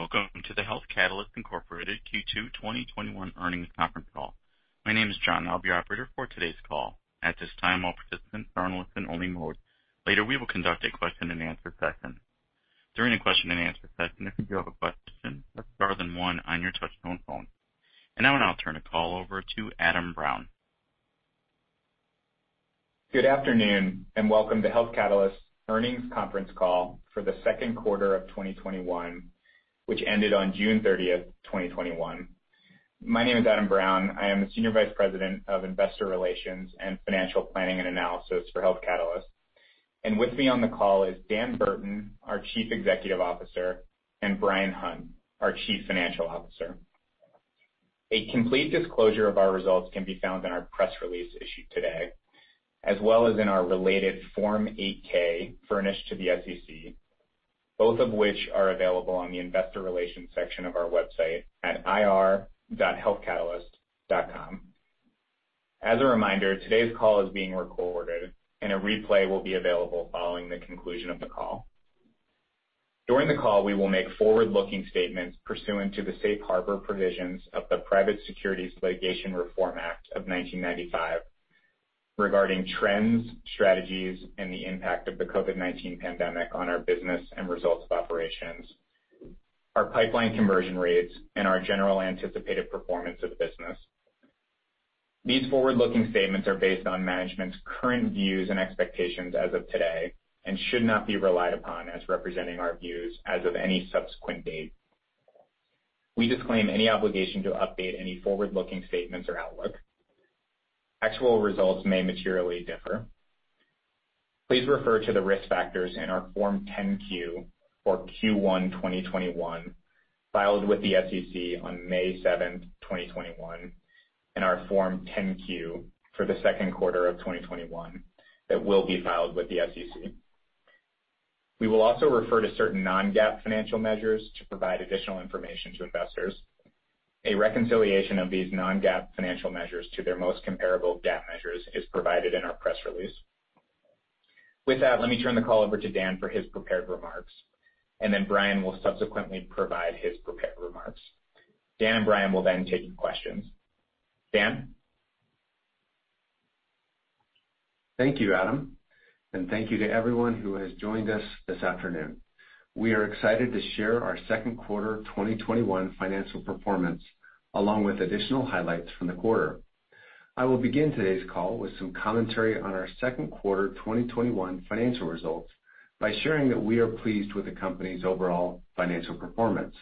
Welcome to the Health Catalyst, Inc. Q2 2021 earnings conference call. My name is John, I'll be your operator for today's call. At this time, all participants are in listen-only mode. Later, we will conduct a question and answer session. During the question and answer session, if you do have a question, press star then one on your touch-tone phone. And now I'll turn the call over to Adam Brown. Good afternoon, and welcome to Health Catalyst's earnings conference call for the second quarter of 2021, which ended on June 30th, 2021. My name is Adam Brown. I am the Senior Vice President of Investor Relations and Financial Planning and Analysis for Health Catalyst. And with me on the call is Dan Burton, our Chief Executive Officer, and Bryan Hunt, our Chief Financial Officer. A complete disclosure of our results can be found in our press release issued today, as well as in our related Form 8-K furnished to the SEC, both of which are available on the investor relations section of our website at ir.healthcatalyst.com. As a reminder, today's call is being recorded, and a replay will be available following the conclusion of the call. During the call, we will make forward-looking statements pursuant to the safe harbor provisions of the Private Securities Litigation Reform Act of 1995 regarding trends, strategies, and the impact of the COVID-19 pandemic on our business and results of operations, our pipeline conversion rates, and our general anticipated performance of the business. These forward-looking statements are based on management's current views and expectations as of today and should not be relied upon as representing our views as of any subsequent date. We disclaim any obligation to update any forward-looking statements or outlook. Actual results may materially differ. Please refer to the risk factors in our Form 10-Q for Q1 2021, filed with the SEC on May 7th, 2021, and our Form 10-Q for the second quarter of 2021 that will be filed with the SEC. We will also refer to certain non-GAAP financial measures to provide additional information to investors. A reconciliation of these non-GAAP financial measures to their most comparable GAAP measures is provided in our press release. With that, let me turn the call over to Dan for his prepared remarks, and then Bryan will subsequently provide his prepared remarks. Dan and Bryan will then take your questions. Dan? Thank you, Adam, and thank you to everyone who has joined us this afternoon. We are excited to share our second quarter 2021 financial performance, along with additional highlights from the quarter. I will begin today's call with some commentary on our second quarter 2021 financial results by sharing that we are pleased with the company's overall financial performance.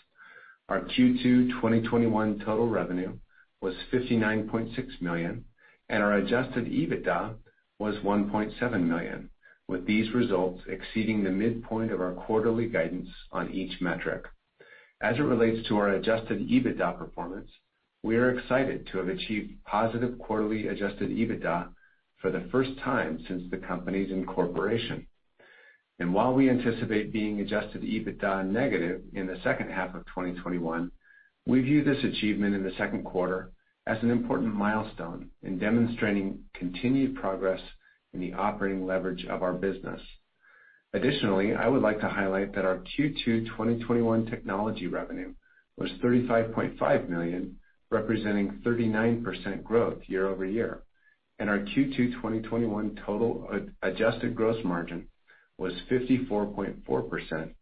Our Q2 2021 total revenue was 59.6 million, and our adjusted EBITDA was $1.7 million, with these results exceeding the midpoint of our quarterly guidance on each metric. As it relates to our adjusted EBITDA performance, we are excited to have achieved positive quarterly adjusted EBITDA for the first time since the company's incorporation. And while we anticipate being adjusted EBITDA negative in the second half of 2021, we view this achievement in the second quarter as an important milestone in demonstrating continued progress in the operating leverage of our business. Additionally, I would like to highlight that our Q2 2021 technology revenue was 35.5 million, representing 39% growth year-over-year. And our Q2 2021 total adjusted gross margin was 54.4%,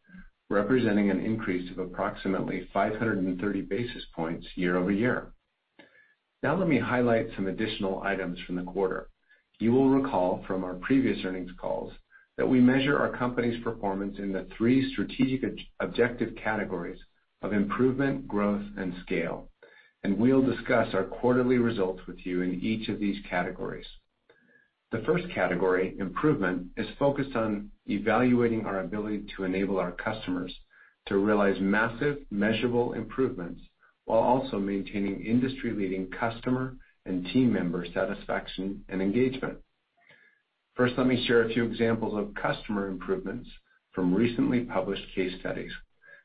representing an increase of approximately 530 basis points year-over-year. Now let me highlight some additional items from the quarter. You will recall from our previous earnings calls that we measure our company's performance in the three strategic objective categories of improvement, growth, and scale, and we'll discuss our quarterly results with you in each of these categories. The first category, improvement, is focused on evaluating our ability to enable our customers to realize massive, measurable improvements while also maintaining industry-leading customer and team member satisfaction and engagement. First, let me share a few examples of customer improvements from recently published case studies.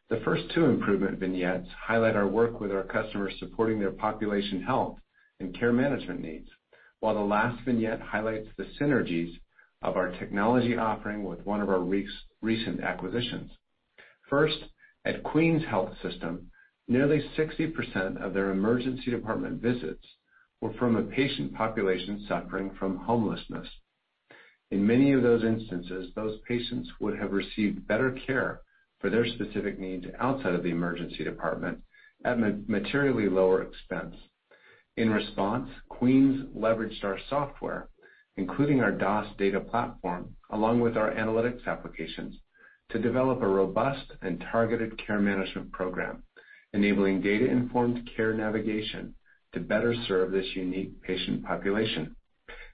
The first two improvement vignettes highlight our work with our customers supporting their population health and care management needs, while the last vignette highlights the synergies of our technology offering with one of our recent acquisitions. First, At Queens Health System, nearly 60% of their emergency department visits were from a patient population suffering from homelessness. In many of those instances, those patients would have received better care for their specific needs outside of the emergency department at materially lower expense. In response, Queens leveraged our software, including our DOS data platform, along with our analytics applications, to develop a robust and targeted care management program, enabling data-informed care navigation to better serve this unique patient population.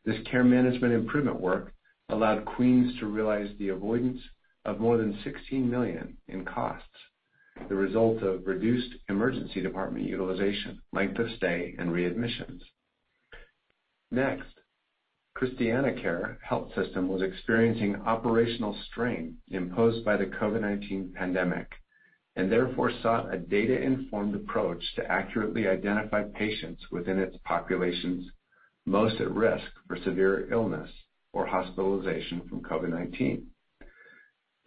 This care management improvement work allowed Queens to realize the avoidance of more than 16 million in costs, the result of reduced emergency department utilization, length of stay, and readmissions. Next, ChristianaCare Health System was experiencing operational strain imposed by the COVID-19 pandemic, and therefore sought a data-informed approach to accurately identify patients within its populations most at risk for severe illness or hospitalization from COVID-19.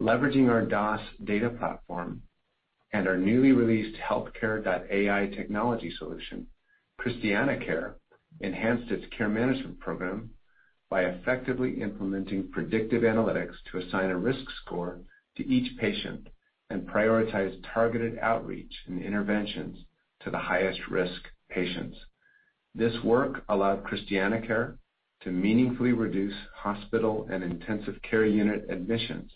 Leveraging our DOS data platform and our newly released Healthcare.AI technology solution, ChristianaCare enhanced its care management program by effectively implementing predictive analytics to assign a risk score to each patient and prioritize targeted outreach and interventions to the highest-risk patients. This work allowed ChristianaCare to meaningfully reduce hospital and intensive care unit admissions,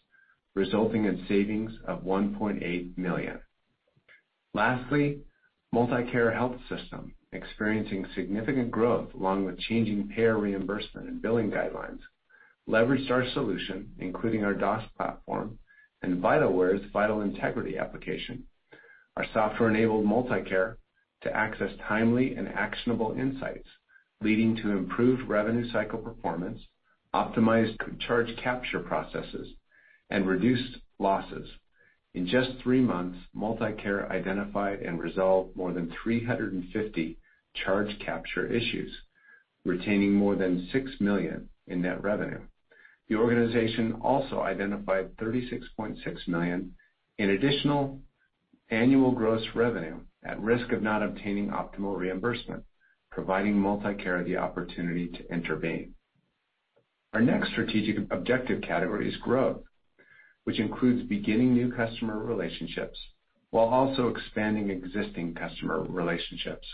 resulting in savings of 1.8 million. Lastly, MultiCare Health System, experiencing significant growth along with changing payer reimbursement and billing guidelines, leveraged our solution, including our DOS platform and Vitalware's Vital Integrity application. Our software-enabled MultiCare to access timely and actionable insights, leading to improved revenue cycle performance, optimized charge capture processes, and reduced losses. In just three months, MultiCare identified and resolved more than 350 charge capture issues, retaining more than 6 million in net revenue. The organization also identified 36.6 million in additional annual gross revenue at risk of not obtaining optimal reimbursement, providing MultiCare the opportunity to intervene. Our next strategic objective category is growth, which includes beginning new customer relationships while also expanding existing customer relationships.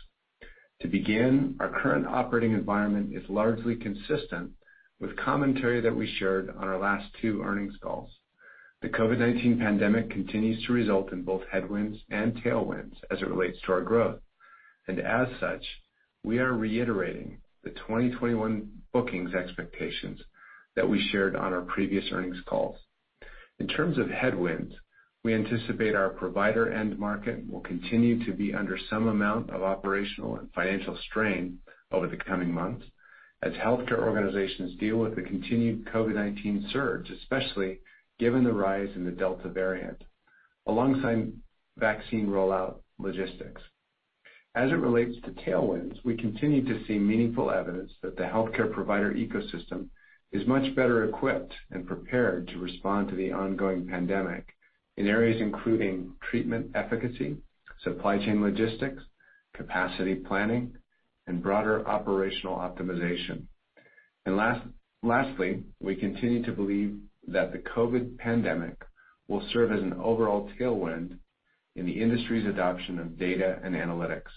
To begin, our current operating environment is largely consistent with commentary that we shared on our last two earnings calls. The COVID-19 pandemic continues to result in both headwinds and tailwinds as it relates to our growth. And as such, we are reiterating the 2021 bookings expectations that we shared on our previous earnings calls. In terms of headwinds, we anticipate our provider end market will continue to be under some amount of operational and financial strain over the coming months as healthcare organizations deal with the continued COVID-19 surge, especially given the rise in the Delta variant, alongside vaccine rollout logistics. As it relates to tailwinds, we continue to see meaningful evidence that the healthcare provider ecosystem is much better equipped and prepared to respond to the ongoing pandemic in areas including treatment efficacy, supply chain logistics, capacity planning, and broader operational optimization. And lastly, we continue to believe that the COVID pandemic will serve as an overall tailwind in the industry's adoption of data and analytics,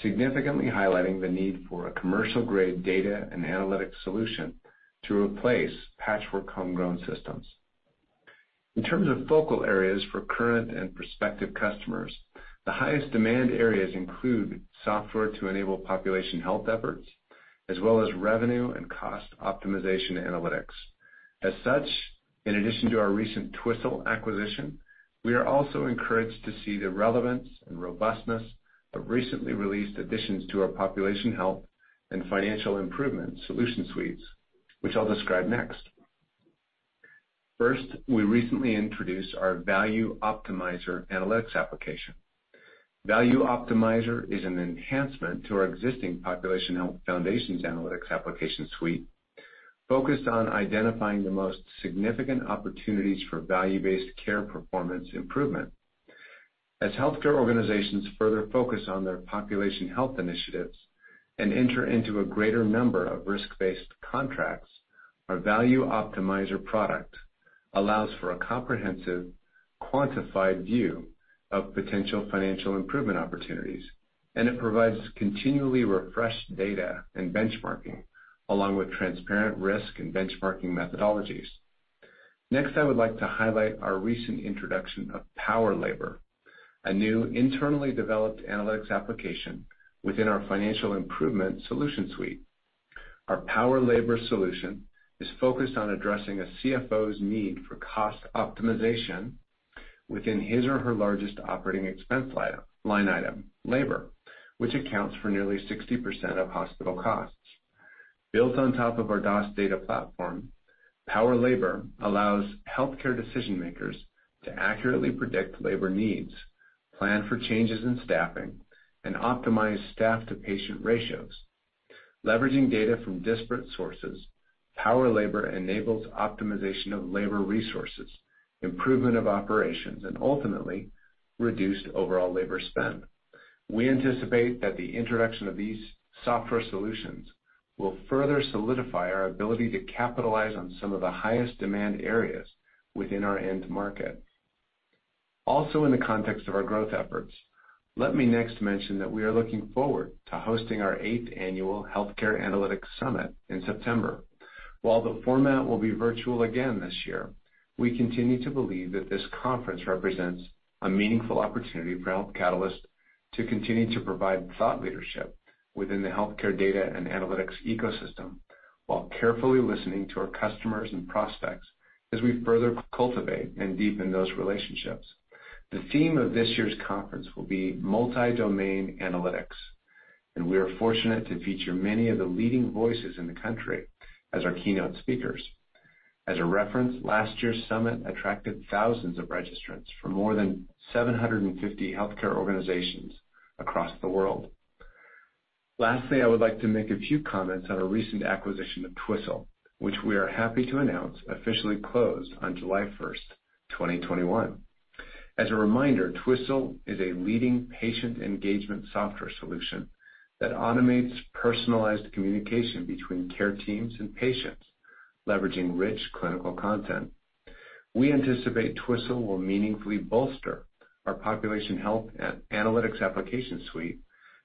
significantly highlighting the need for a commercial-grade data and analytics solution to replace patchwork homegrown systems. In terms of focal areas for current and prospective customers, the highest demand areas include software to enable population health efforts, as well as revenue and cost optimization analytics. As such, in addition to our recent Twistle acquisition, we are also encouraged to see the relevance and robustness of recently released additions to our population health and financial improvement solution suites, which I'll describe next. First, we recently introduced our Value Optimizer analytics application. Value Optimizer is an enhancement to our existing Population Health Foundations analytics application suite, focused on identifying the most significant opportunities for value-based care performance improvement. As healthcare organizations further focus on their population health initiatives and enter into a greater number of risk-based contracts, our Value Optimizer product allows for a comprehensive, quantified view of potential financial improvement opportunities, and it provides continually refreshed data and benchmarking, along with transparent risk and benchmarking methodologies. Next, I would like to highlight our recent introduction of Power Labor, a new internally developed analytics application within our financial improvement solution suite. Our Power Labor solution is focused on addressing a CFO's need for cost optimization within his or her largest operating expense line item, labor, which accounts for nearly 60% of hospital costs. Built on top of our DOS data platform, Power Labor allows healthcare decision-makers to accurately predict labor needs, plan for changes in staffing, and optimize staff-to-patient ratios. Leveraging data from disparate sources, Power Labor enables optimization of labor resources, improvement of operations, and ultimately, reduced overall labor spend. We anticipate that the introduction of these software solutions will further solidify our ability to capitalize on some of the highest demand areas within our end market. Also, in the context of our growth efforts, let me next mention that we are looking forward to hosting our eighth annual Healthcare Analytics Summit in September. While the format will be virtual again this year, we continue to believe that this conference represents a meaningful opportunity for Health Catalyst to continue to provide thought leadership within the healthcare data and analytics ecosystem, while carefully listening to our customers and prospects as we further cultivate and deepen those relationships. The theme of this year's conference will be multi-domain analytics, and we are fortunate to feature many of the leading voices in the country as our keynote speakers. As a reference, last year's summit attracted thousands of registrants from more than 750 healthcare organizations across the world. Lastly, I would like to make a few comments on our recent acquisition of Twistle, which we are happy to announce officially closed on July 1st, 2021. As a reminder, Twistle is a leading patient engagement software solution that automates personalized communication between care teams and patients, leveraging rich clinical content. We anticipate Twistle will meaningfully bolster our population health analytics application suite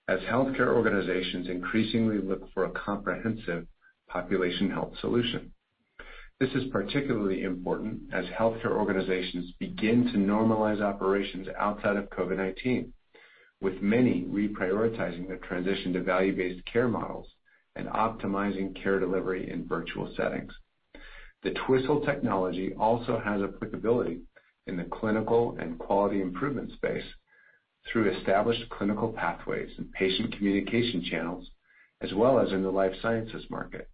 as healthcare organizations increasingly look for a comprehensive population health solution. This is particularly important as healthcare organizations begin to normalize operations outside of COVID-19, with many reprioritizing their transition to value-based care models and optimizing care delivery in virtual settings. The Twistle technology also has applicability in the clinical and quality improvement space through established clinical pathways and patient communication channels, as well as in the life sciences market.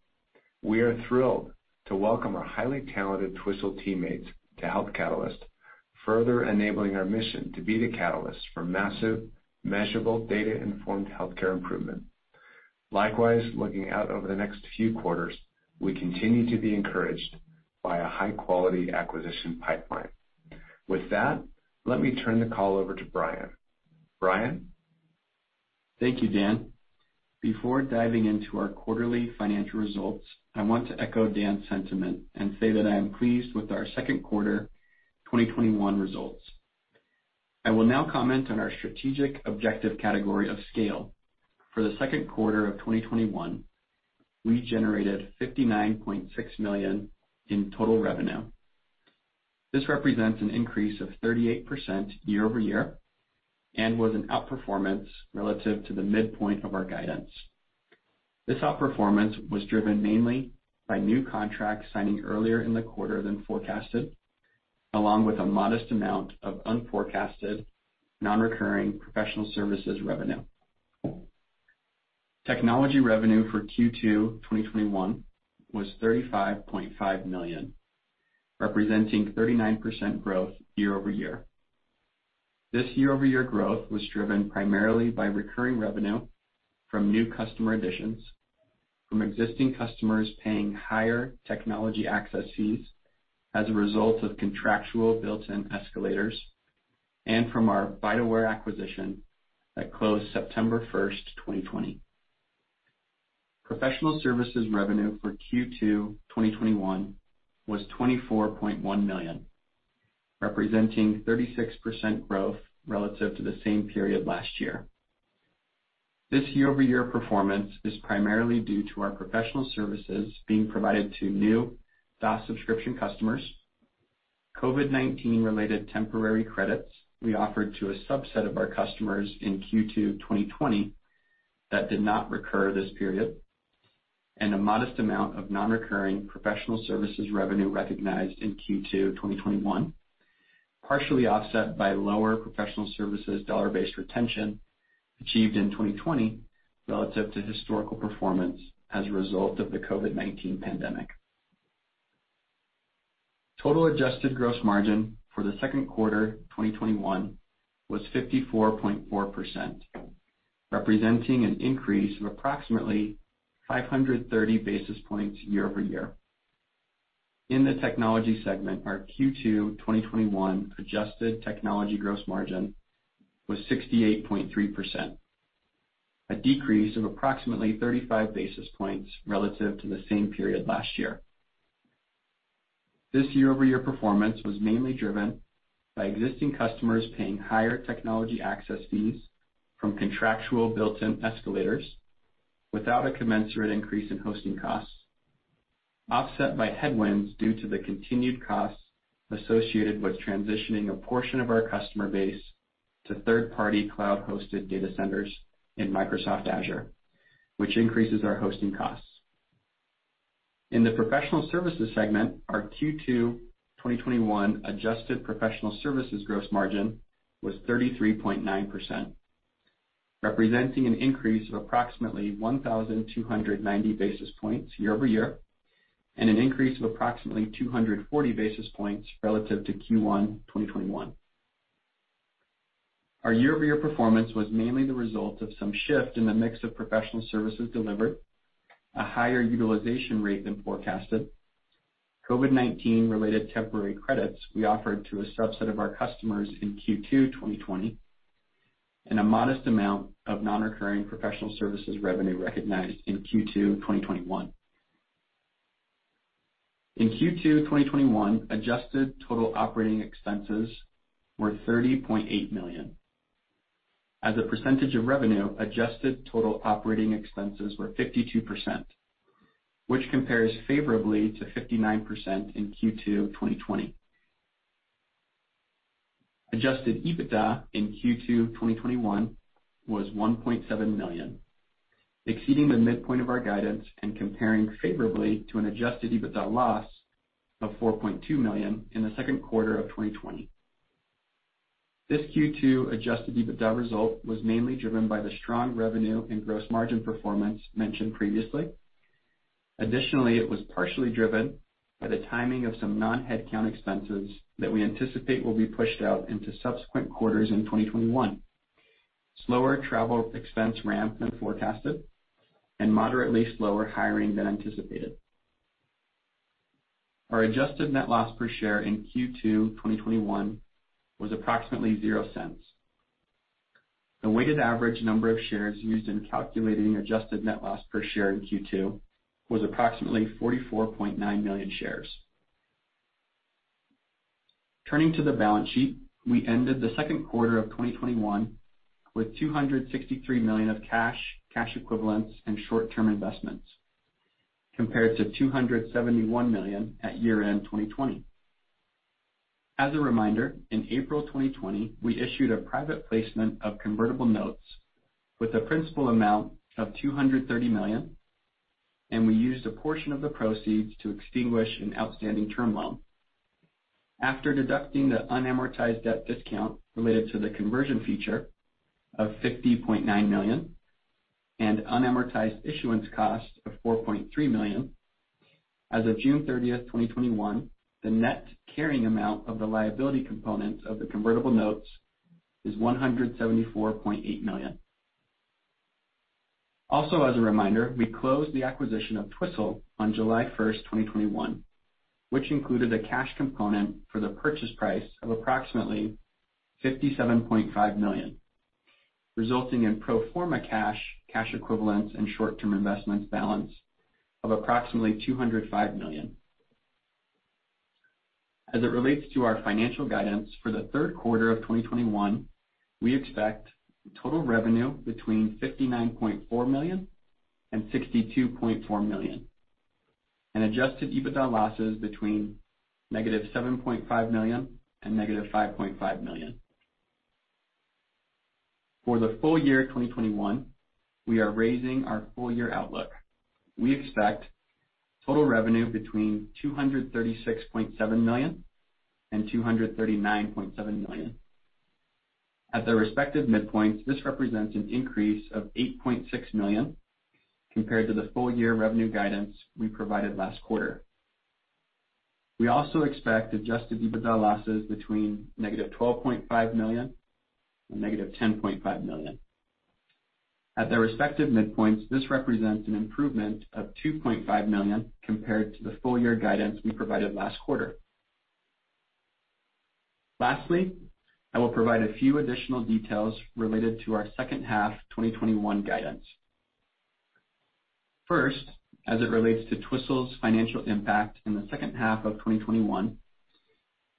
We are thrilled to welcome our highly talented Twistle teammates to Health Catalyst, further enabling our mission to be the catalyst for massive, measurable, data-informed healthcare improvement. Likewise, looking out over the next few quarters, we continue to be encouraged by a high-quality acquisition pipeline. With that, let me turn the call over to Bryan. Bryan? Thank you, Dan. Before diving into our quarterly financial results, I want to echo Dan's sentiment and say that I am pleased with our second quarter 2021 results. I will now comment on our strategic objective category of scale. For the second quarter of 2021, we generated $59.6 million in total revenue. This represents an increase of 38% year-over-year and was an outperformance relative to the midpoint of our guidance. This outperformance was driven mainly by new contracts signing earlier in the quarter than forecasted, along with a modest amount of unforecasted, non-recurring professional services revenue. Technology revenue for Q2 2021 was 35.5 million, representing 39% growth year-over-year. This year-over-year growth was driven primarily by recurring revenue from new customer additions, from existing customers paying higher technology access fees as a result of contractual built-in escalators, and from our Vitalware acquisition that closed September 1st, 2020. Professional services revenue for Q2 2021 was 24.1 million, representing 36% growth relative to the same period last year. This year-over-year performance is primarily due to our professional services being provided to new DOS subscription customers, COVID-19 related temporary credits we offered to a subset of our customers in Q2 2020 that did not recur this period, and a modest amount of non-recurring professional services revenue recognized in Q2 2021, partially offset by lower professional services dollar-based retention achieved in 2020 relative to historical performance as a result of the COVID-19 pandemic. Total adjusted gross margin for the second quarter 2021 was 54.4%, representing an increase of approximately 530 basis points year-over-year. In the technology segment, our Q2 2021 adjusted technology gross margin was 68.3%, a decrease of approximately 35 basis points relative to the same period last year. This year-over-year performance was mainly driven by existing customers paying higher technology access fees from contractual built-in escalators without a commensurate increase in hosting costs, offset by headwinds due to the continued costs associated with transitioning a portion of our customer base to third-party cloud-hosted data centers in Microsoft Azure, which increases our hosting costs. In the professional services segment, our Q2 2021 adjusted professional services gross margin was 33.9%, representing an increase of approximately 1,290 basis points year-over-year, and an increase of approximately 240 basis points relative to Q1 2021. Our year-over-year performance was mainly the result of some shift in the mix of professional services delivered, a higher utilization rate than forecasted, COVID-19 related temporary credits we offered to a subset of our customers in Q2 2020, and a modest amount of non-recurring professional services revenue recognized in Q2 2021. In Q2 2021, adjusted total operating expenses were 30.8 million. As a percentage of revenue, adjusted total operating expenses were 52%, which compares favorably to 59% in Q2 2020. Adjusted EBITDA in Q2 2021 was 1.7 million, exceeding the midpoint of our guidance and comparing favorably to an adjusted EBITDA loss of 4.2 million in the second quarter of 2020. This Q2 adjusted EBITDA result was mainly driven by the strong revenue and gross margin performance mentioned previously. Additionally, it was partially driven by the timing of some non-headcount expenses that we anticipate will be pushed out into subsequent quarters in 2021, slower travel expense ramp than forecasted, and moderately slower hiring than anticipated. Our adjusted net loss per share in Q2 2021 was approximately $0.00. The weighted average number of shares used in calculating adjusted net loss per share in Q2 was approximately 44.9 million shares. Turning to the balance sheet, we ended the second quarter of 2021 with 263 million of cash cash equivalents, and short-term investments, compared to 271 million at year-end 2020. As a reminder, in April 2020, we issued a private placement of convertible notes with a principal amount of 230 million, and we used a portion of the proceeds to extinguish an outstanding term loan. After deducting the unamortized debt discount related to the conversion feature of 50.9 million and unamortized issuance cost of 4.3 million, as of June 30th, 2021, the net carrying amount of the liability component of the convertible notes is 174.8 million. Also, as a reminder, we closed the acquisition of Twistle on July 1st, 2021, which included a cash component for the purchase price of approximately 57.5 million, resulting in pro forma cash cash equivalents, and short-term investments balance of approximately 205 million. As it relates to our financial guidance for the third quarter of 2021, we expect total revenue between $59.4 million and $62.4 million, and adjusted EBITDA losses between -$7.5 million and -$5.5 million. For the full year 2021, we are raising our full-year outlook. We expect total revenue between $236.7 million and $239.7 million. At their respective midpoints, this represents an increase of $8.6 million compared to the full-year revenue guidance we provided last quarter. We also expect adjusted EBITDA losses between -$12.5 million and -$10.5 million. At their respective midpoints, this represents an improvement of 2.5 million compared to the full-year guidance we provided last quarter. Lastly, I will provide a few additional details related to our second half 2021 guidance. First, as it relates to Twistle's financial impact in the second half of 2021,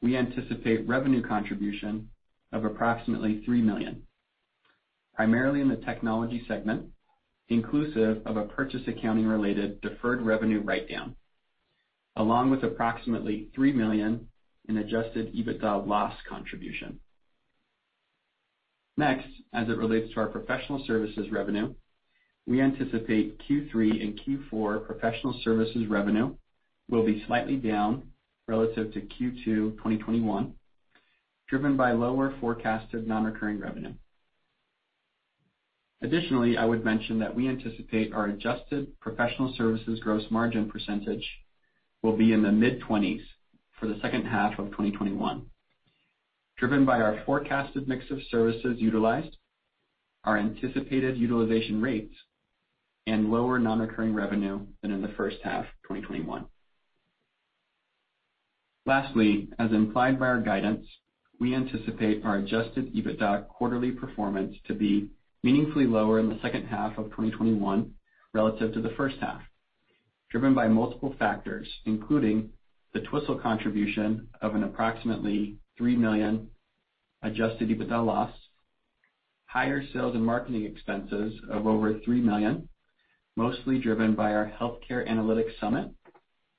we anticipate revenue contribution of approximately 3 million, primarily in the technology segment, inclusive of a purchase accounting-related deferred revenue write-down, along with approximately 3 million in adjusted EBITDA loss contribution. Next, as it relates to our professional services revenue, we anticipate Q3 and Q4 professional services revenue will be slightly down relative to Q2 2021, driven by lower forecasted non-recurring revenue. Additionally, I would mention that we anticipate our adjusted professional services gross margin percentage will be in the mid-20s for the second half of 2021, driven by our forecasted mix of services utilized, our anticipated utilization rates, and lower non-recurring revenue than in the first half 2021. Lastly, as implied by our guidance, we anticipate our adjusted EBITDA quarterly performance to be meaningfully lower in the second half of 2021 relative to the first half, driven by multiple factors, including the Twistle contribution of an approximately 3 million adjusted EBITDA loss, higher sales and marketing expenses of over $3 million, mostly driven by our Healthcare Analytics Summit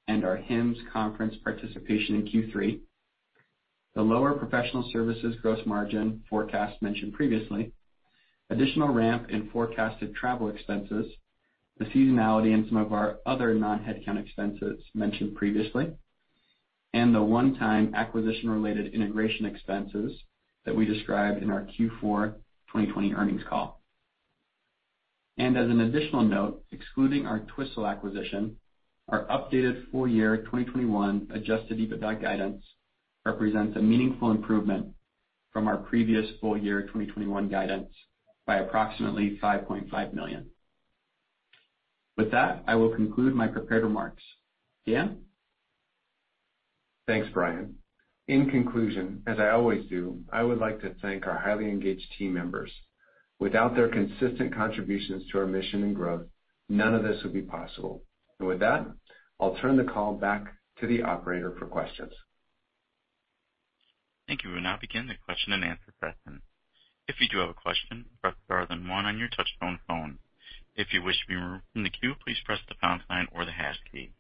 and our HIMSS conference participation in Q3, the lower professional services gross margin forecast mentioned previously, additional ramp in forecasted travel expenses, the seasonality in some of our other non-headcount expenses mentioned previously, and the one-time acquisition-related integration expenses that we described in our Q4 2020 earnings call. And as an additional note, excluding our Twistle acquisition, our updated full year 2021 adjusted EBITDA guidance represents a meaningful improvement from our previous full year 2021 guidance by approximately 5.5 million. With that, I will conclude my prepared remarks. Dan? Thanks, Bryan. In conclusion, as I always do, I would like to thank our highly engaged team members. Without their consistent contributions to our mission and growth, none of this would be possible. And with that, I'll turn the call back to the operator for questions. Thank you. We'll now begin the question and answer session. If you do have a question, press star then one on your touchtone phone. If you wish to be removed from the queue, please press the pound sign or the hash key.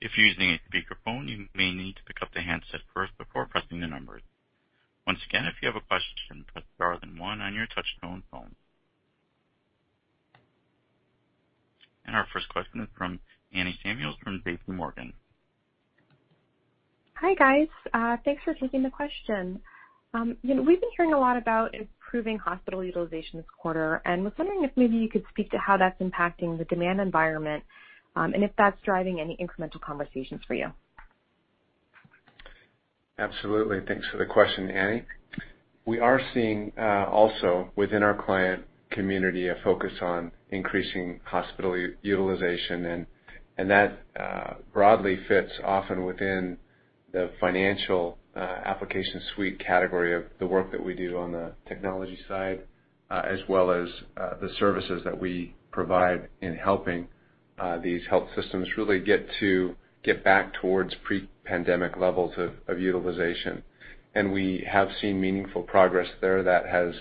If you're using a speakerphone, you may need to pick up the handset first before pressing the numbers. Once again, if you have a question, press star then one on your touchtone phone. And our first question is from Anne Samuel from JPMorgan. Hi, guys. Uh, thanks for taking the question. Um, we've been hearing a lot about improving hospital utilization this quarter, and was wondering if maybe you could speak to how that's impacting the demand environment, um, and if that's driving any incremental conversations for you. Absolutely. Thanks for the question, Anne. We are seeing, uh, also within our client community, a focus on increasing hospital utilization, and and that uh, broadly fits often within the financial uh, application suite category of the work that we do on the technology side, as well as the services that we provide in helping these health systems really get to get back towards pre-pandemic levels of utilization. And we have seen meaningful progress there that has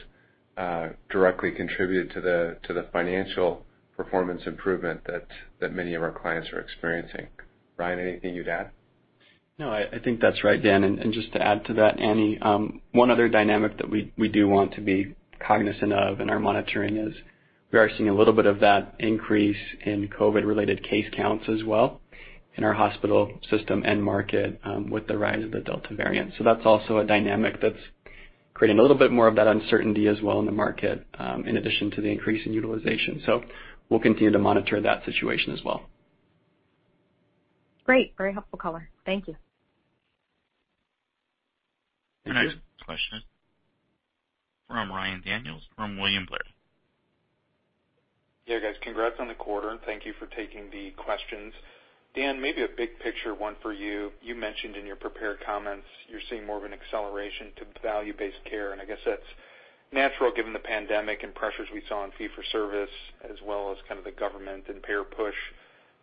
uh, directly contributed to the financial performance improvement that many of our clients are experiencing. Bryan, anything you'd add? No, I think that's right, Dan. And just to add to that, Annie, um, one other dynamic that we do want to be cognizant of in our monitoring is we are seeing a little bit of that increase in COVID-related case counts as well in our hospital system end market um with the rise of the Delta variant. So that's also a dynamic that's creating a little bit more of that uncertainty as well in the market, um in addition to the increase in utilization. So we'll continue to monitor that situation as well. Great. Very helpful color. Thank you. The next question is from Ryan Daniels from William Blair. Yeah, guys, congrats on the quarter, and thank you for taking the questions. Dan, maybe a big picture one for you. You mentioned in your prepared comments you're seeing more of an acceleration to value-based care, and I guess that's natural given the pandemic and pressures we saw in fee-for-service, as well as kind of the government and payer push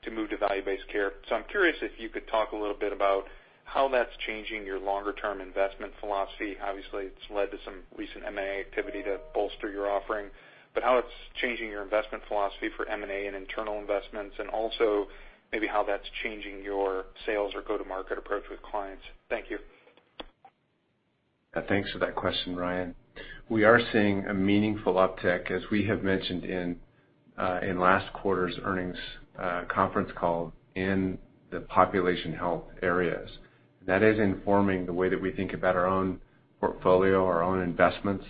to move to value-based care. So I'm curious if you could talk a little bit about how that's changing your longer-term investment philosophy. Obviously, it's led to some recent M&A activity to bolster your offering, but how it's changing your investment philosophy for M&A and internal investments, and also maybe how that's changing your sales or go-to-market approach with clients. Thank you. Uh, thanks for that question, Ryan. We are seeing a meaningful uptick, as we have mentioned in uh, in last quarter's earnings uh, conference call in the population health areas. That is informing the way that we think about our own portfolio, our own investments,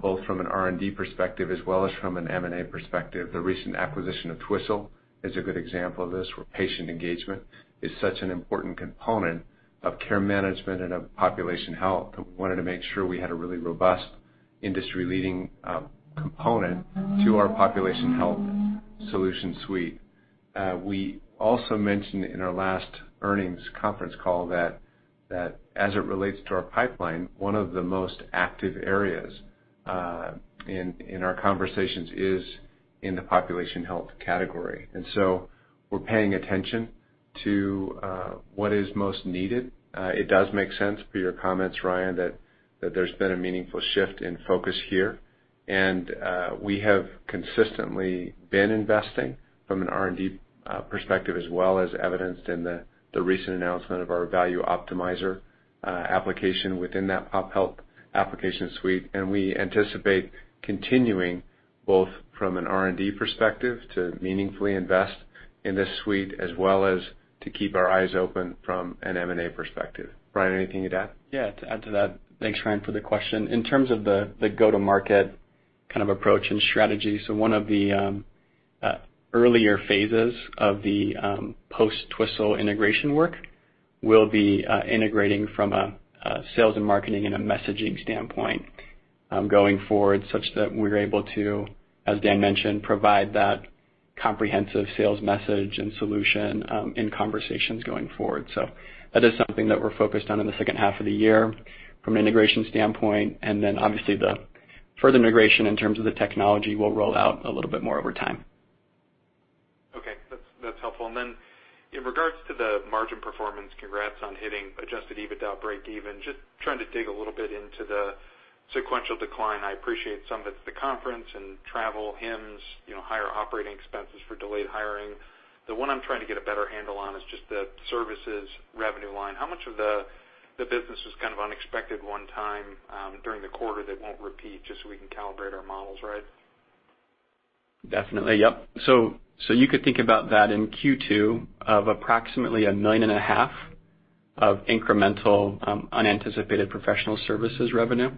both from an R&D perspective as well as from an M&A perspective. The recent acquisition of Twistle is a good example of this, where patient engagement is such an important component of care management and of population health, we wanted to make sure we had a really robust industry-leading uh, component to our population health solution suite. Uh, we also mentioned in our last earnings conference call that as it relates to our pipeline, one of the most active areas uh, in our conversations is in the population health category. And so we're paying attention to uh, what is most needed. Uh, it does make sense per your comments, Ryan, that there's been a meaningful shift in focus here. And uh we have consistently been investing from an R&D uh, perspective as well as evidenced in the recent announcement of our Value Optimizer application within that pop health application suite. And we anticipate continuing both from an R&D perspective to meaningfully invest in this suite, as well as to keep our eyes open from an M&A perspective. Bryan, anything you'd add? Yeah, to add to that, thanks, Ryan, for the question. In terms of the go-to-market kind of approach and strategy, so one of the um, uh, earlier phases of the um, post-Twistle integration work will be uh, integrating from a sales and marketing and a messaging standpoint um, going forward, such that we're able to, as Dan mentioned, provide that comprehensive sales message and solution um, in conversations going forward. So that is something that we're focused on in the second half of the year from an integration standpoint, and then obviously the further integration in terms of the technology will roll out a little bit more over time. Okay. That's helpful. And then in regards to the margin performance, congrats on hitting adjusted EBITDA breakeven. Just trying to dig a little bit into the sequential decline. I appreciate some of it's the conference and travel, HIMSS, higher operating expenses for delayed hiring. The one I'm trying to get a better handle on is just the services revenue line. How much of the business was kind of unexpected one time um, during the quarter that won't repeat, just so we can calibrate our models right? Definitely. Yep. So so you could think about that in Q2 of approximately $1.5 million of incremental um, unanticipated professional services revenue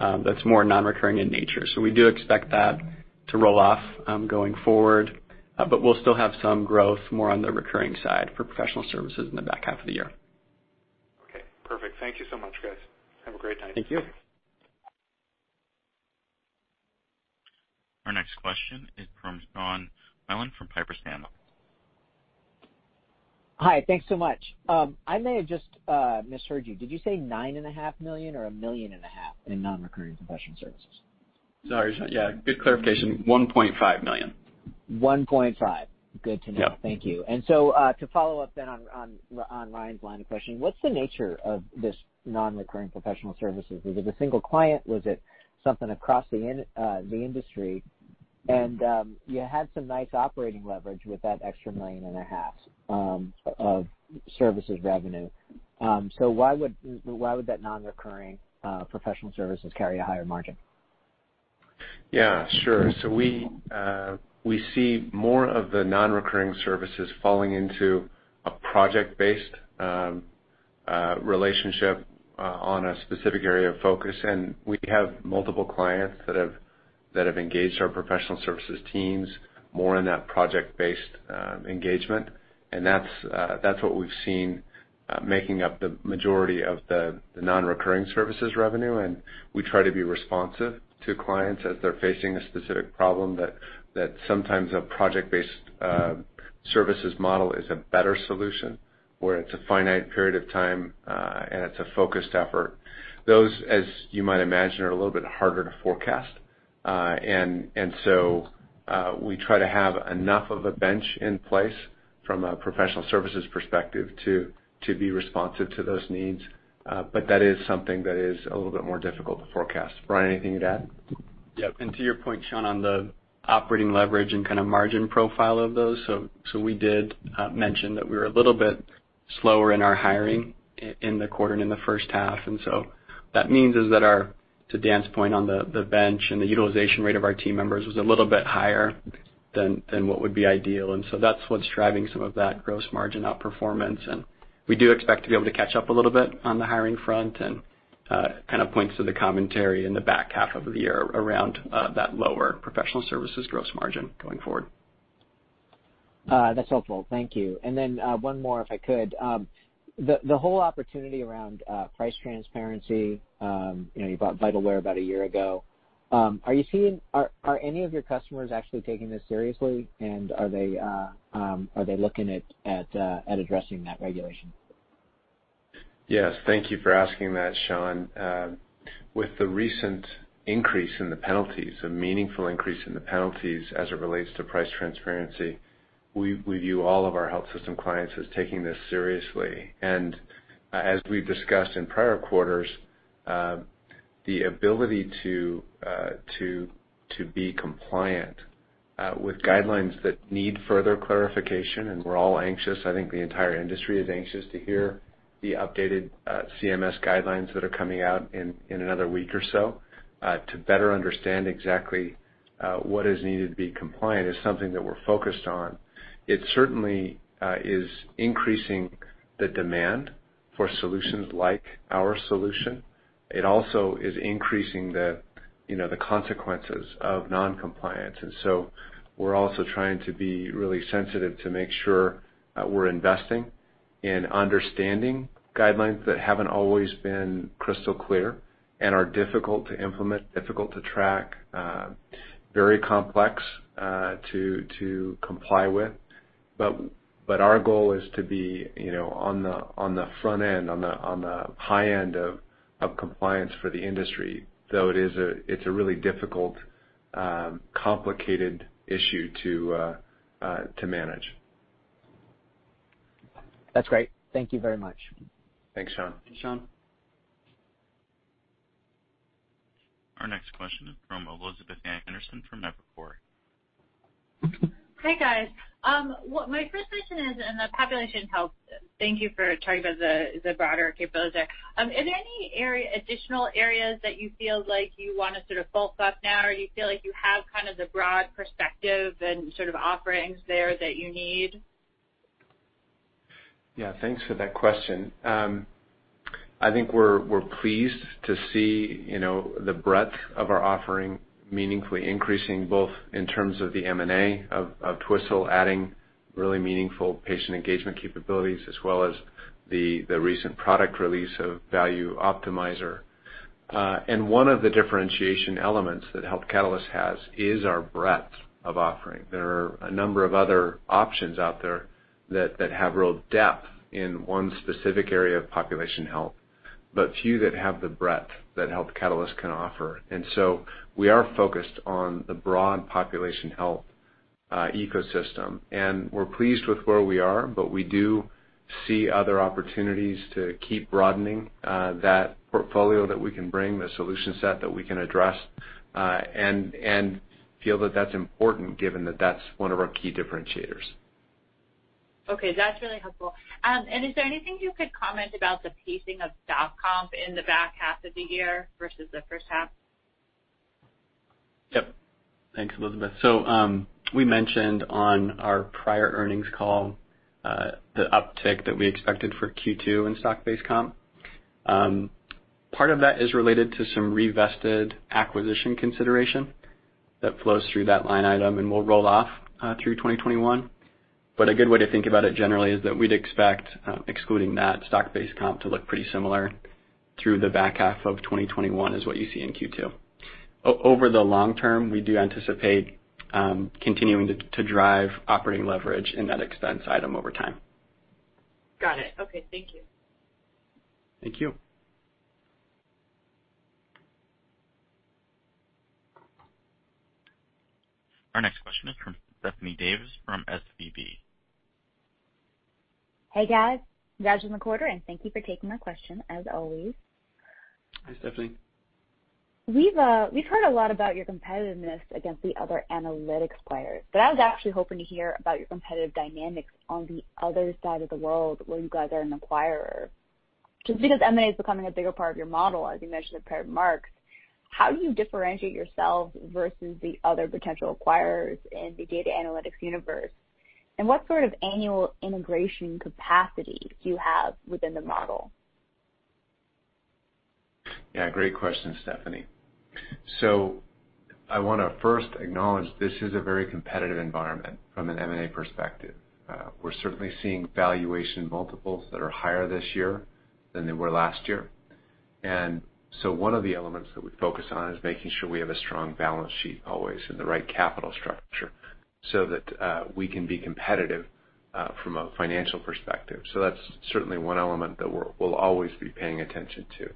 that's more non-recurring in nature. So we do expect that to roll off um going forward. Uh but we'll still have some growth more on the recurring side for professional services in the back half of the year. Okay, perfect. Thank you so much, guys. Have a great night. Thank you. Our next question is from Sean Wieland from Piper Sandler. Hi. Thanks so much. Um, I may have just uh, misheard you. Did you say 9.5 million or $1.5 million in non-recurring professional services? Sorry, Sean. Yeah, good clarification. 1.5 million. $1.5. Good to know. Yeah. Thank you. And so uh to follow up then on Ryan's line of questioning, what's the nature of this non-recurring professional services? Was it a single client? Was it something across the uh, industry? Um, you had some nice operating leverage with that extra $1.5 million um, of services revenue. Um, so why would that non-recurring uh, professional services carry a higher margin? Yeah, sure. So uh, we see more of the non-recurring services falling into a project-based um, uh, relationship on a specific area of focus. And we have multiple clients that have engaged our professional services teams more in that project-based um, engagement. And that's uh that's what we've seen uh, making up the majority of the non-recurring services revenue. And we try to be responsive to clients as they're facing a specific problem that that sometimes a project-based uh, services model is a better solution, where it's a finite period of time, uh, and it's a focused effort. Those, as you might imagine, are a little bit harder to forecast. Uh, uh, we try to have enough of a bench in place from a professional services perspective to to be responsive to those needs. Uh but that is something that is a little bit more difficult to forecast. Bryan, anything to add? Yep. And to your point, Sean, on the operating leverage and kind of margin profile of those. So so we did uh, mention that we were a little bit slower in our hiring in the quarter and in the first half. And so that means is that our, to Dan's point on the bench and the utilization rate of our team members was a little bit higher than what would be ideal. And so that's what's driving some of that gross margin outperformance. And we do expect to be able to catch up a little bit on the hiring front and uh, kind of points to the commentary in the back half of the year around uh, that lower professional services gross margin going forward. Uh, that's helpful. Thank you. And then uh one more, if I could. Um, the whole opportunity around price transparency, Um, you know, you bought Vitalware about a year ago. Um, are you seeing are are any of your customers actually taking this seriously, and are they uh, um, looking uh, at addressing that regulation? Yes. Thank you for asking that, Sean. Uh, with the recent increase in the penalties, a meaningful increase in the penalties as it relates to price transparency, we view all of our health system clients as taking this seriously. And as we've discussed in prior quarters, the ability to uh, be compliant uh, with guidelines that need further clarification, and we're all anxious, I think the entire industry is anxious to hear the updated uh, CMS guidelines that are coming out in another week or so, to better understand exactly what is needed to be compliant is something that we're focused on. It certainly is increasing the demand for solutions like our solution. It also is increasing the you know the consequences of non-compliance. And so we're also trying to be really sensitive to make sure we're investing in understanding guidelines that haven't always been crystal clear and are difficult to implement, difficult to track, very complex uh to to comply with. But but our goal is to be you know, on the on the front end, on the on the high end of compliance for the industry, though it's a it's a really difficult, um, complicated issue to uh, uh, to manage. That's great. Thank you very much. Thanks, Sean. Thanks, Sean. Our next question is from Elizabeth Anderson from Evercore. Hi, guys. Um, my first question is in the population health, thank you for talking about the the broader capabilities there. Um, are there any area additional areas that you feel like you want to sort of bulk up now, or do you feel like you have kind of the broad perspective and sort of offerings there that you need? Yeah, thanks for that question. Um, I think we're we're pleased to see you know, the breadth of our offering meaningfully increasing, both in terms of the M&A of Twistle adding really meaningful patient engagement capabilities, as well as the recent product release of Value Optimizer. Uh and one of the differentiation elements that Health Catalyst has is our breadth of offering. There are a number of other options out there that have real depth in one specific area of population health, but few that have the breadth that Health Catalyst can offer. We are focused on the broad population health ecosystem, and we're pleased with where we are, but we do see other opportunities to keep broadening that portfolio that we can bring, the solution set that we can address, uh and and feel that that's important given that that's one of our key differentiators. Okay. That's really helpful. Um and is there anything you could comment about the pacing of stock comp in the back half of the year versus the first half? Yep. Thanks, Elizabeth. So um we mentioned on our prior earnings call uh the uptick that we expected for Q2 in stock-based comp. Um, part of that is related to some revested acquisition consideration that flows through that line item and will roll off through 2021. A good way to think about it generally is that we'd expect, excluding that stock-based comp, to look pretty similar through the back half of 2021 as what you see in Q2. Over the long term, we do anticipate um, continuing to drive operating leverage in that expense item over time. Got it. Okay. Thank you. Thank you. Our next question is from Stephanie Davis from SVB. Hey, guys. Congrats on the quarter, and thank you for taking my question, as always. Hi, Stephanie. Uh, we've heard a lot about your competitiveness against the other analytics players, but I was actually hoping to hear about your competitive dynamics on the other side of the world where you guys are an acquirer. Just because M&A is becoming a bigger part of your model, as you mentioned in prepared remarks, how do you differentiate yourselves versus the other potential acquirers in the data analytics universe? And what sort of annual integration capacity do you have within the model? Yeah, great question, Stephanie. I want to first acknowledge this is a very competitive environment from an M&A perspective. Uh, we're certainly seeing valuation multiples that are higher this year than they were last year. And so one of the elements that we focus on is making sure we have a strong balance sheet always and the right capital structure so that uh, we can be competitive uh, from a financial perspective. So that's certainly one element that we'll always be paying attention to.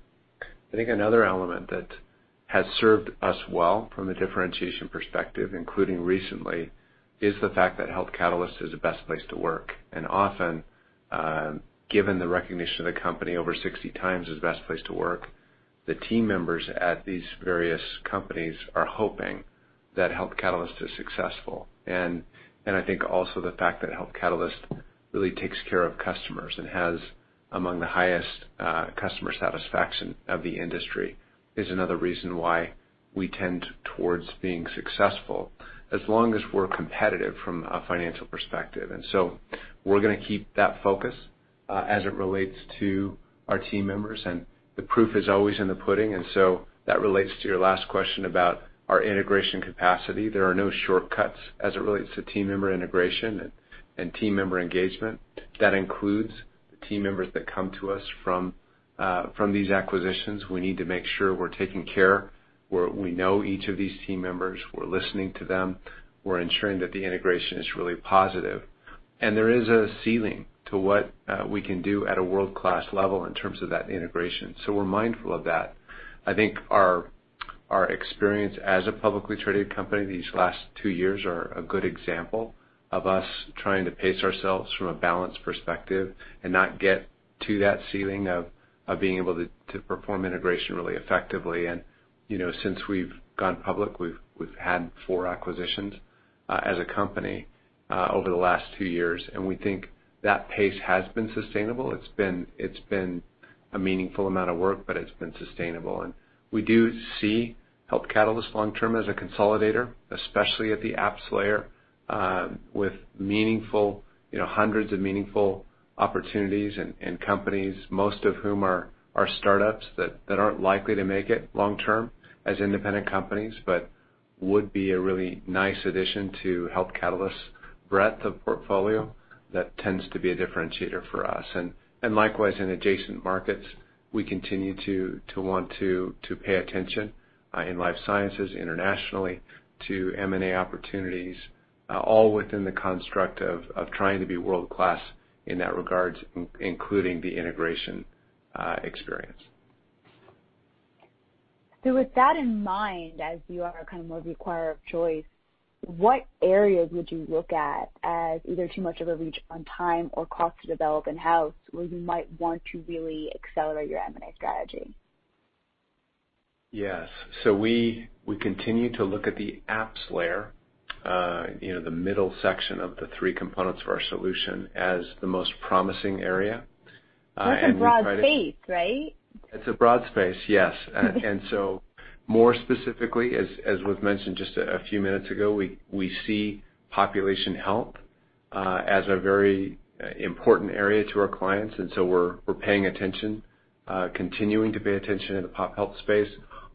I think another element that has served us well from a differentiation perspective, including recently, is the fact that Health Catalyst is the best place to work. And often, um, given the recognition of the company over 60 times as best place to work, the team members at these various companies are hoping that Health Catalyst is successful. And and I think also the fact that Health Catalyst really takes care of customers and has among the highest uh, customer satisfaction of the industry is another reason why we tend towards being successful as long as we're competitive from a financial perspective. And so we're going to keep that focus uh, as it relates to our team members, and the proof is always in the pudding. And so that relates to your last question about our integration capacity. There are no shortcuts as it relates to team member integration and team member engagement. That includes the team members that come to us from Uh, these acquisitions. We need to make sure we're taking care, we know each of these team members, we're listening to them, we're ensuring that the integration is really positive. And there is a ceiling to what uh, we can do at a world-class level in terms of that integration. So we're mindful of that. I think our our experience as a publicly traded company these last two years are a good example of us trying to pace ourselves from a balance perspective and not get to that ceiling of being able to perform integration really effectively. And you know, since we've gone public, we've we've had four acquisitions as a company uh over the last two years, and we think that pace has been sustainable. It's been it's been a meaningful amount of work, but it's been sustainable. And we do see Health Catalyst long term as a consolidator, especially at the apps layer, with hundreds of meaningful opportunities and companies, most of whom are startups that aren't likely to make it long term as independent companies, but would be a really nice addition to Health Catalyst's breadth of portfolio that tends to be a differentiator for us. And and likewise, in adjacent markets, we continue to want to pay attention uh, in life sciences internationally to M&A opportunities uh, all within the construct of trying to be world-class in that regard, including the integration uh, experience. So with that in mind, as you are kind of more the acquirer of choice, what areas would you look at as either too much of a reach on time or cost to develop in-house, where you might want to really accelerate your M&A strategy? Yes. So we we continue to look at the apps layer, Uh, the middle section of the three components of our solution as the most promising area. Uh, That's a broad space, right? It's a broad space, yes. Uh and so more specifically, as was mentioned just a few minutes ago, we see population health uh, as a very important area to our clients, and so we're paying attention, continuing to pay attention in the pop health space.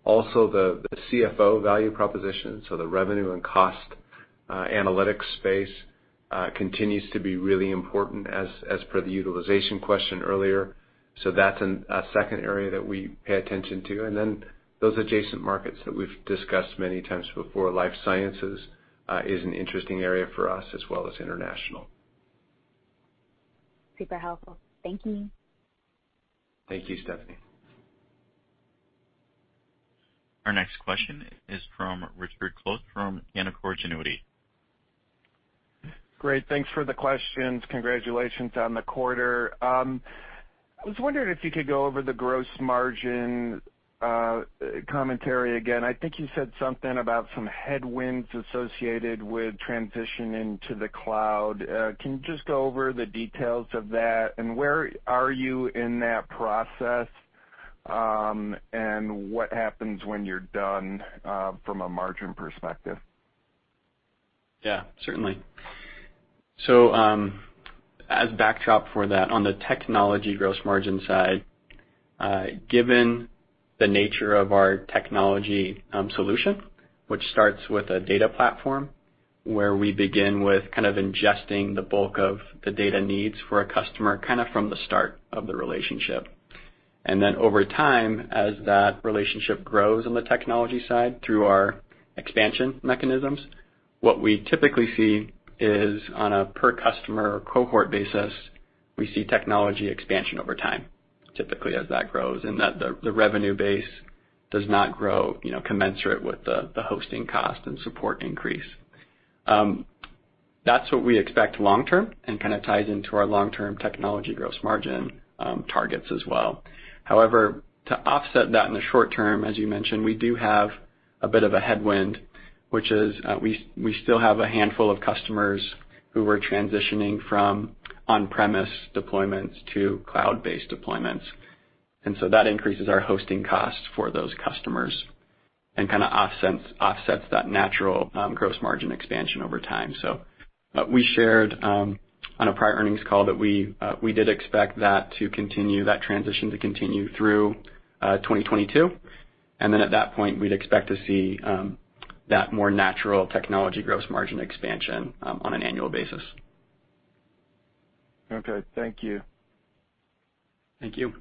Also, the CFO value proposition, so the revenue and cost Uh, analytics space uh, continues to be really important as per the utilization question earlier. So that's a second area that we pay attention to. And then those adjacent markets that we've discussed many times before, life sciences uh, is an interesting area for us as well as international. Super helpful. Thank you. Thank you, Stephanie. Our next question is from Richard Close from Canaccord Genuity. Great. Thanks for the questions. Congratulations on the quarter. Um, I was wondering if you could go over the gross margin uh, commentary again. I think you said something about some headwinds associated with transition into the cloud. Uh, can you just go over the details of that, and where are you in that process? Um and what happens when you're done uh, from a margin perspective? Yeah, certainly. So um, as backdrop for that, on the technology gross margin side, uh, given the nature of our technology um, solution, which starts with a data platform, where we begin with kind of ingesting the bulk of the data needs for a customer kind of from the start of the relationship. And then over time, as that relationship grows on the technology side through our expansion mechanisms, what we typically see is on a per customer cohort basis, we see technology expansion over time, typically as that grows, and that the revenue base does not grow you know, commensurate with the hosting cost and support increase. Um, that's what we expect long term and kind of ties into our long-term technology gross margin um, targets as well. However, to offset that in the short term, as you mentioned, we do have a bit of a headwind, which is uh, we we still have a handful of customers who we're transitioning from on-premise deployments to cloud-based deployments. And so that increases our hosting costs for those customers and kind of offsets that natural um, gross margin expansion over time. So uh we shared um, on a prior earnings call that we uh, we did expect that to continue, that transition to continue through uh, 2022. At that point, we'd expect to see um, that more natural technology gross margin expansion um, on an annual basis. Okay. Thank you. Thank you.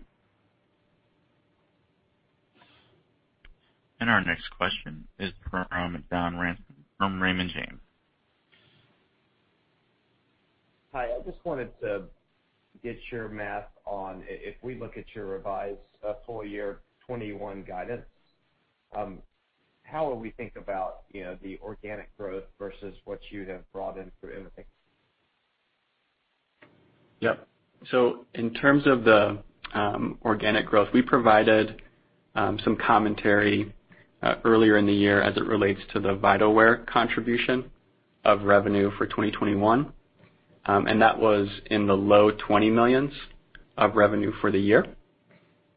And our next question is from John Ransom from Raymond James. Hi. I just wanted to get your math on, if we look at your revised uh, full year 2021 guidance, um, how will we think about the organic growth versus what you have brought in through M&A? Yep. So in terms of the um, organic growth, we provided um, some commentary uh, earlier in the year as it relates to the Vitalware contribution of revenue for 2021. Um, and That was in the low $20 millions of revenue for the year.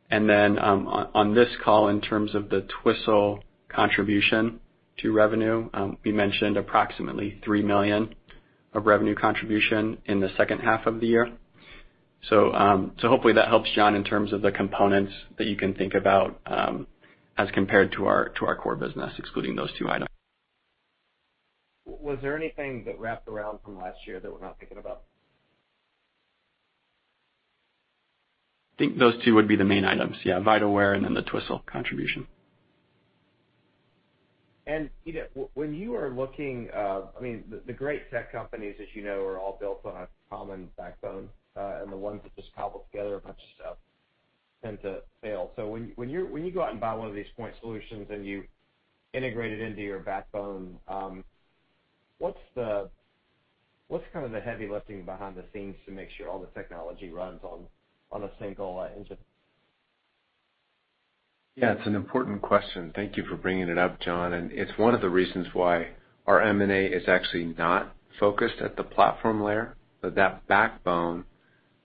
And then on this call, in terms of the Twistle contribution to revenue, we mentioned approximately 3 million of revenue contribution in the second half of the year. So um so hopefully that helps, John, in terms of the components that you can think about as compared to our to our core business, excluding those two items. Was there anything that wrapped around from last year that we're not thinking about? I think those two would be the main items. Yeah, Vitalware and then the Twistle contribution. When you are looking, uh I mean the great tech companies, as you know, are all built on a common backbone, uh, and the ones that just cobble together a bunch of stuff tend to fail. So when you go out and buy one of these point solutions and you integrate it into your backbone, um, what's the what's kind of the heavy lifting behind the scenes to make sure all the technology runs on a single uh, engine? Yeah, it's an important question. Thank you for bringing it up, John. And it's one of the reasons why our M&A is actually not focused at the platform layer. But that backbone,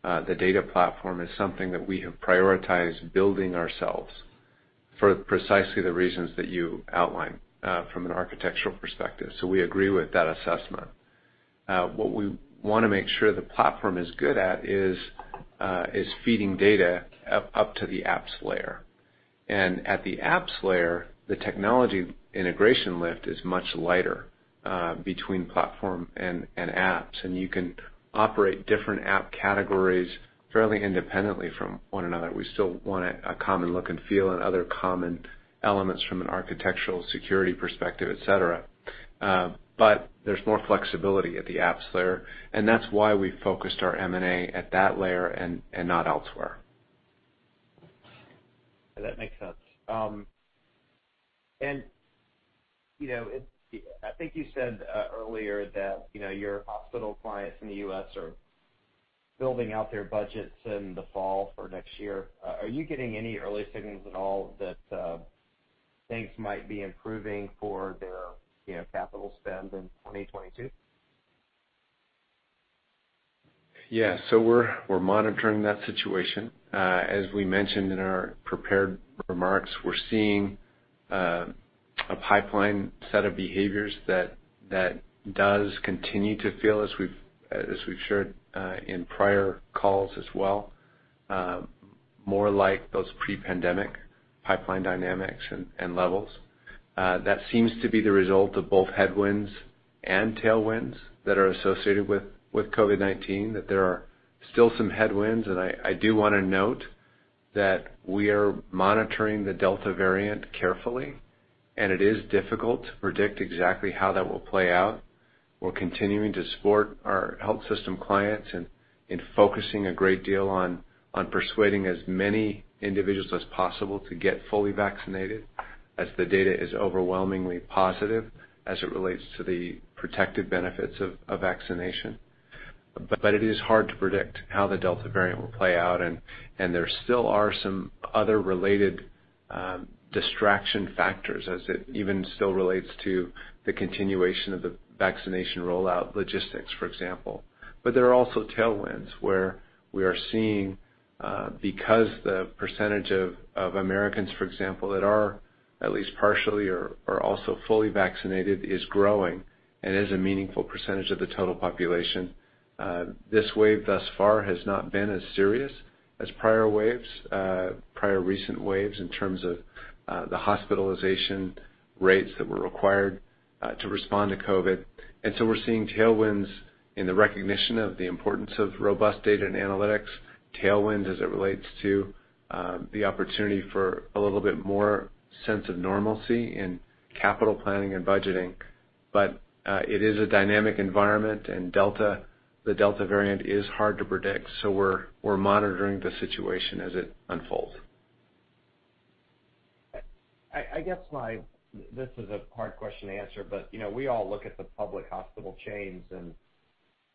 uh, the data platform, is something that we have prioritized building ourselves for precisely the reasons that you outlined uh, from an architectural perspective. So we agree with that assessment. Uh, what we want to make sure the platform is good at is uh is feeding data up to the apps layer. And at the apps layer, the technology integration lift is much lighter uh, between platform and apps, and you can operate different app categories fairly independently from one another. We still want a common look and feel and other common elements from an architectural security perspective, et cetera. Uh, but there's more flexibility at the apps layer, and that's why we focused our M&A at that layer and not elsewhere. That makes. Um, I think you said uh, earlier that you know your hospital clients in the U.S. are building out their budgets in the fall for next year. Uh, are you getting any early signals at all that uh, things might be improving for their capital spend in 2022? Yeah. So we're we're monitoring that situation. Uh, as we mentioned in our prepared remarks, we're seeing uh, a pipeline set of behaviors that that does continue to feel, as we've as we've shared uh, in prior calls as well, um, more like those pre-pandemic pipeline dynamics and levels. That seems to be the result of both headwinds and tailwinds that are associated with COVID-19, that there are still some headwinds. And I do want to note that we are monitoring the Delta variant carefully, and it is difficult to predict exactly how that will play out. We're continuing to support our health system clients in focusing a great deal on persuading as many individuals as possible to get fully vaccinated, as the data is overwhelmingly positive as it relates to the protective benefits of vaccination. But it is hard to predict how the Delta variant will play out, and there still are some other related um, distraction factors as it even still relates to the continuation of the vaccination rollout logistics, for example. But there are also tailwinds where we are seeing, uh, because the percentage of Americans, for example, that are at least partially or also fully vaccinated is growing and is a meaningful percentage of the total population. Uh, this wave thus far has not been as serious as prior waves, uh, prior recent waves in terms of uh, the hospitalization rates that were required to respond to COVID. And so we're seeing tailwinds in the recognition of the importance of robust data and analytics, tailwinds as it relates to um, the opportunity for a little bit more sense of normalcy in capital planning and budgeting. But uh it is a dynamic environment, and the Delta variant is hard to predict. So we're monitoring the situation as it unfolds. I guess this is a hard question to answer, but we all look at the public hospital chains, and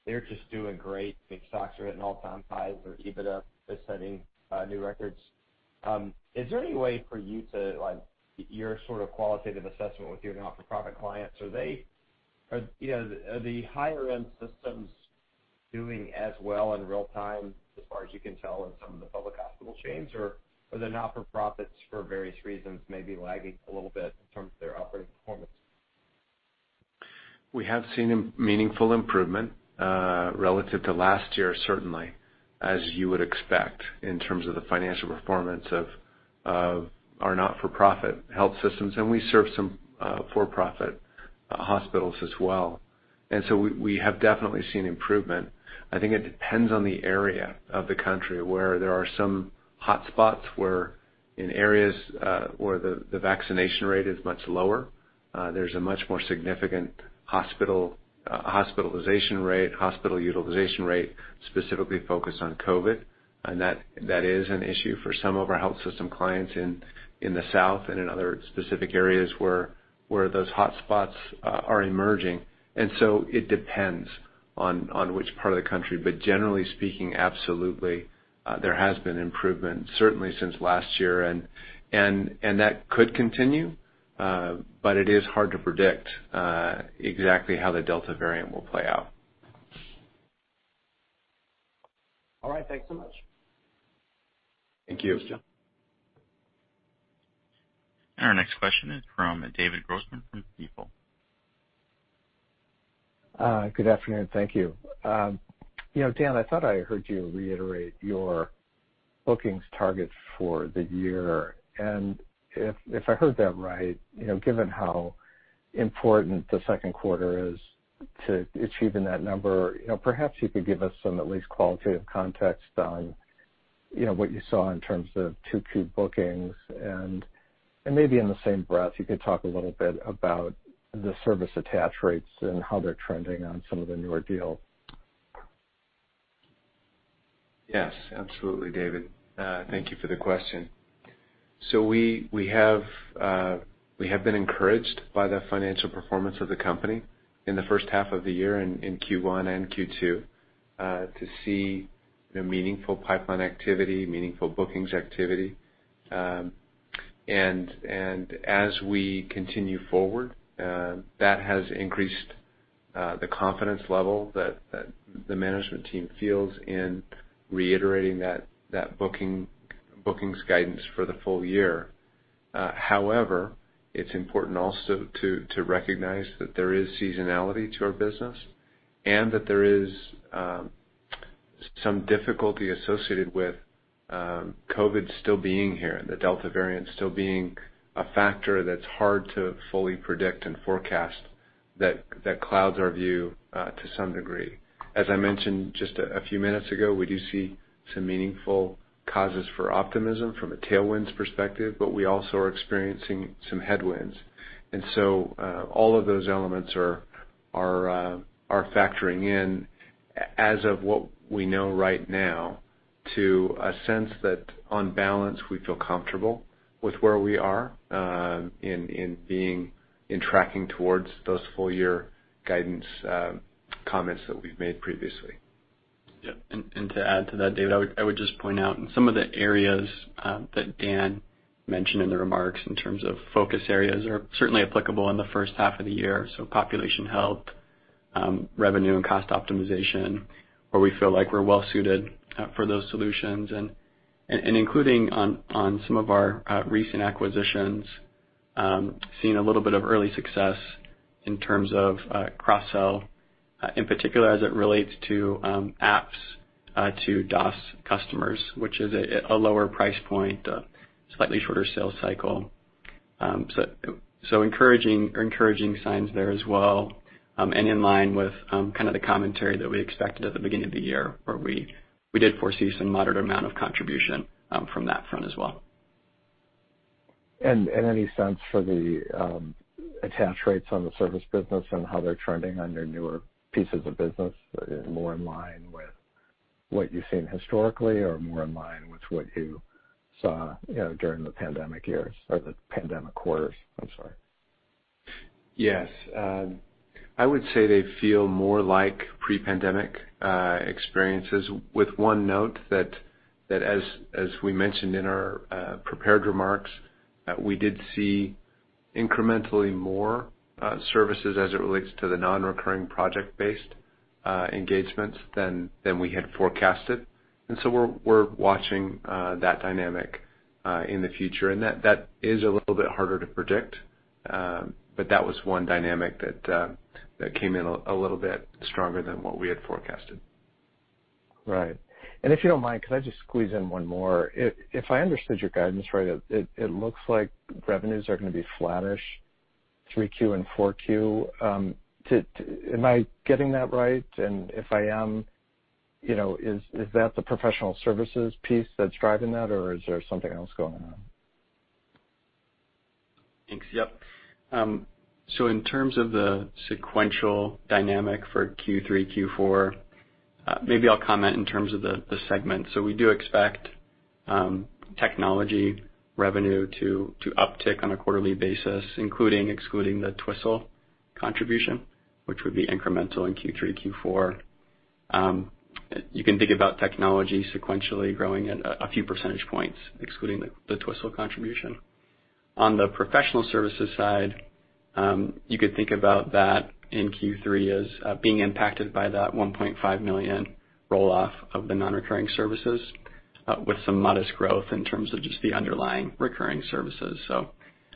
they're just doing great. Big stocks are hitting all-time highs. Their EBITDA is setting uh, new records. Um, is there any way for you to, like your sort of qualitative assessment with your not-for-profit clients, Are they are you know, are the higher-end systems doing as well in real time as far as you can tell in some of the public hospital chains? Or are the not-for-profits, for various reasons, maybe lagging a little bit in terms of their operating performance? We have seen meaningful improvement uh, relative to last year, certainly, as you would expect in terms of the financial performance of our not-for-profit health systems, and we serve some uh, for-profit uh, hospitals as well. And so we have definitely seen improvement. I think it depends on the area of the country where there are some hotspots where in areas uh, where the vaccination rate is much lower, uh, there's a much more significant uh, hospitalization rate, hospital utilization rate, specifically focused on COVID. And that that is an issue for some of our health system clients in the South and in other specific areas where those hotspots are emerging. And so it depends on which part of the country. But generally speaking, absolutely, there has been improvement, certainly since last year, and and and that could continue. Uh, but it is hard to predict exactly how the Delta variant will play out. All right. Thanks so much. Thank you. John. Our next question is from David Grossman from Stifel. Good afternoon. Thank you. Um, you know, Dan, I thought I heard you reiterate your bookings target for the year. And if if I heard that right, you know, given how important the second quarter is to achieving that number, you know, perhaps you could give us some at least qualitative context on you know what you saw in terms of 2Q bookings. And and maybe in the same breath, you could talk a little bit about the service attach rates and how they're trending on some of the newer deals. Yes, absolutely, David. Uh, thank you for the question. So uh, we have been encouraged by the financial performance of the company in the first half of the year in Q1 and Q2 uh, to see meaningful pipeline activity, meaningful bookings activity. Um, and as we continue forward, that has increased uh, the confidence level that the management team feels in reiterating that that booking bookings guidance for the full year. Uh, however, it's important also to to recognize that there is seasonality to our business and that there is um, some difficulty associated with um, COVID still being here and the Delta variant still being a factor that's hard to fully predict and forecast that clouds our view to some degree. As I mentioned just a few minutes ago, we do see some meaningful causes for optimism from a tailwinds perspective, but we also are experiencing some headwinds. And so uh all of those elements are factoring in as of what we know right now to a sense that on balance, we feel comfortable with where we are in in being in tracking towards those full year guidance comments that we've made previously. Yeah. To add to that, David, I would just point out in some of the areas uh, that Dan mentioned in the remarks in terms of focus areas are certainly applicable in the first half of the year. So population health, um, revenue and cost optimization, where we feel like we're well suited uh, for those solutions. And including on some of our uh, recent acquisitions, um, seeing a little bit of early success in terms of uh, cross-sell, uh, in particular as it relates to um, apps to DOS customers, which is a lower price point, slightly shorter sales cycle. Um uh encouraging signs there as well, um, and in line with kind of the commentary that we expected at the beginning of the year, where we did foresee some moderate amount of contribution um, from that front as well. And in any sense for the um, attach rates on the service business and how they're trending on your newer pieces of business, uh, more in line with what you've seen historically or more in line with what you saw during the pandemic years or the pandemic quarters? I'm sorry. Yes. Um, I would say they feel more like pre-pandemic Uh, experiences with one note that that as as we mentioned in our uh, prepared remarks, uh, we did see incrementally more services as it relates to the non-recurring project-based engagements than than we had forecasted. And so we're we're watching that dynamic in the future. And that that is a little bit harder to predict. Um but that was one dynamic that came in a little bit stronger than what we had forecasted. Right. And if you don't mind, could I just squeeze in one more? If I understood your guidance right, it looks like revenues are going to be flattish 3Q and 4Q. Um, am I getting that right? And if I am, you know, is is that the professional services piece that's driving that, or is there something else going on? Thanks. Yep. Um, So in terms of the sequential dynamic for Q3, Q4, maybe I'll comment in terms of the segment. So we do expect um technology revenue to uptick on a quarterly basis, including excluding the Twistle contribution, which would be incremental in Q3, Q4. You can think about technology sequentially growing at a few percentage points, excluding the Twistle contribution. On the professional services side, Um, you could think about that in Q3 as uh, being impacted by that 1.5 million roll-off of the non-recurring services, uh, with some modest growth in terms of just the underlying recurring services. So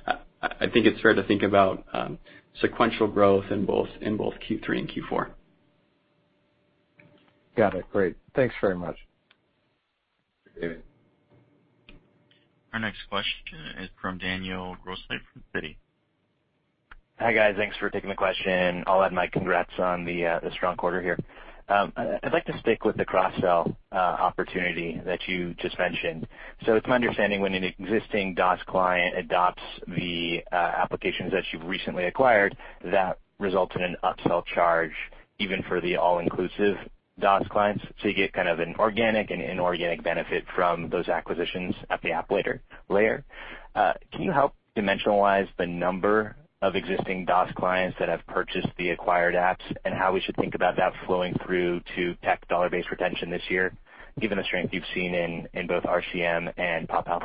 uh I think it's fair to think about um, sequential growth in both in both Q3 and Q4. Got it. Great. Thanks very much. David. Our next question is from Daniel Grosslight from Citi. Hi, guys. Thanks for taking the question. I'll add my congrats on the uh the strong quarter here. Um I'd like to stick with the cross-sell uh opportunity that you just mentioned. So it's my understanding when an existing DOS client adopts the applications that you've recently acquired, that results in an upsell charge even for the all-inclusive DOS clients. You get kind of an organic and inorganic benefit from those acquisitions at the app layer. Uh can you help dimensionalize the number of existing DOS clients that have purchased the acquired apps and how we should think about that flowing through to tech dollar-based retention this year, given the strength you've seen in both RCM and Pop Health?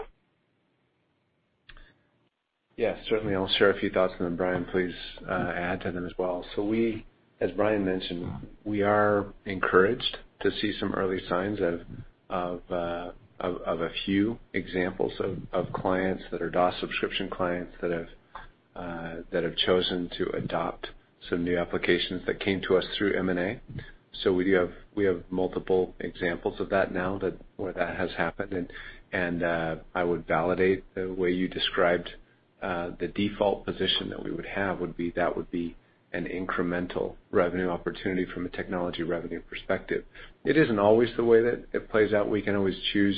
Yes, certainly. I'll share a few thoughts, and then Bryan, please add to them as well. So we, as Bryan mentioned, we are encouraged to see some early signs of of uh of a few examples of clients that are DOS subscription clients that have chosen to adopt some new applications that came to us through M&A. So we have we have multiple examples of that now that where that has happened, and and uh I would validate the way you described the default position that we would have would be that would be an incremental revenue opportunity from a technology revenue perspective. It isn't always the way that it plays out. We can always choose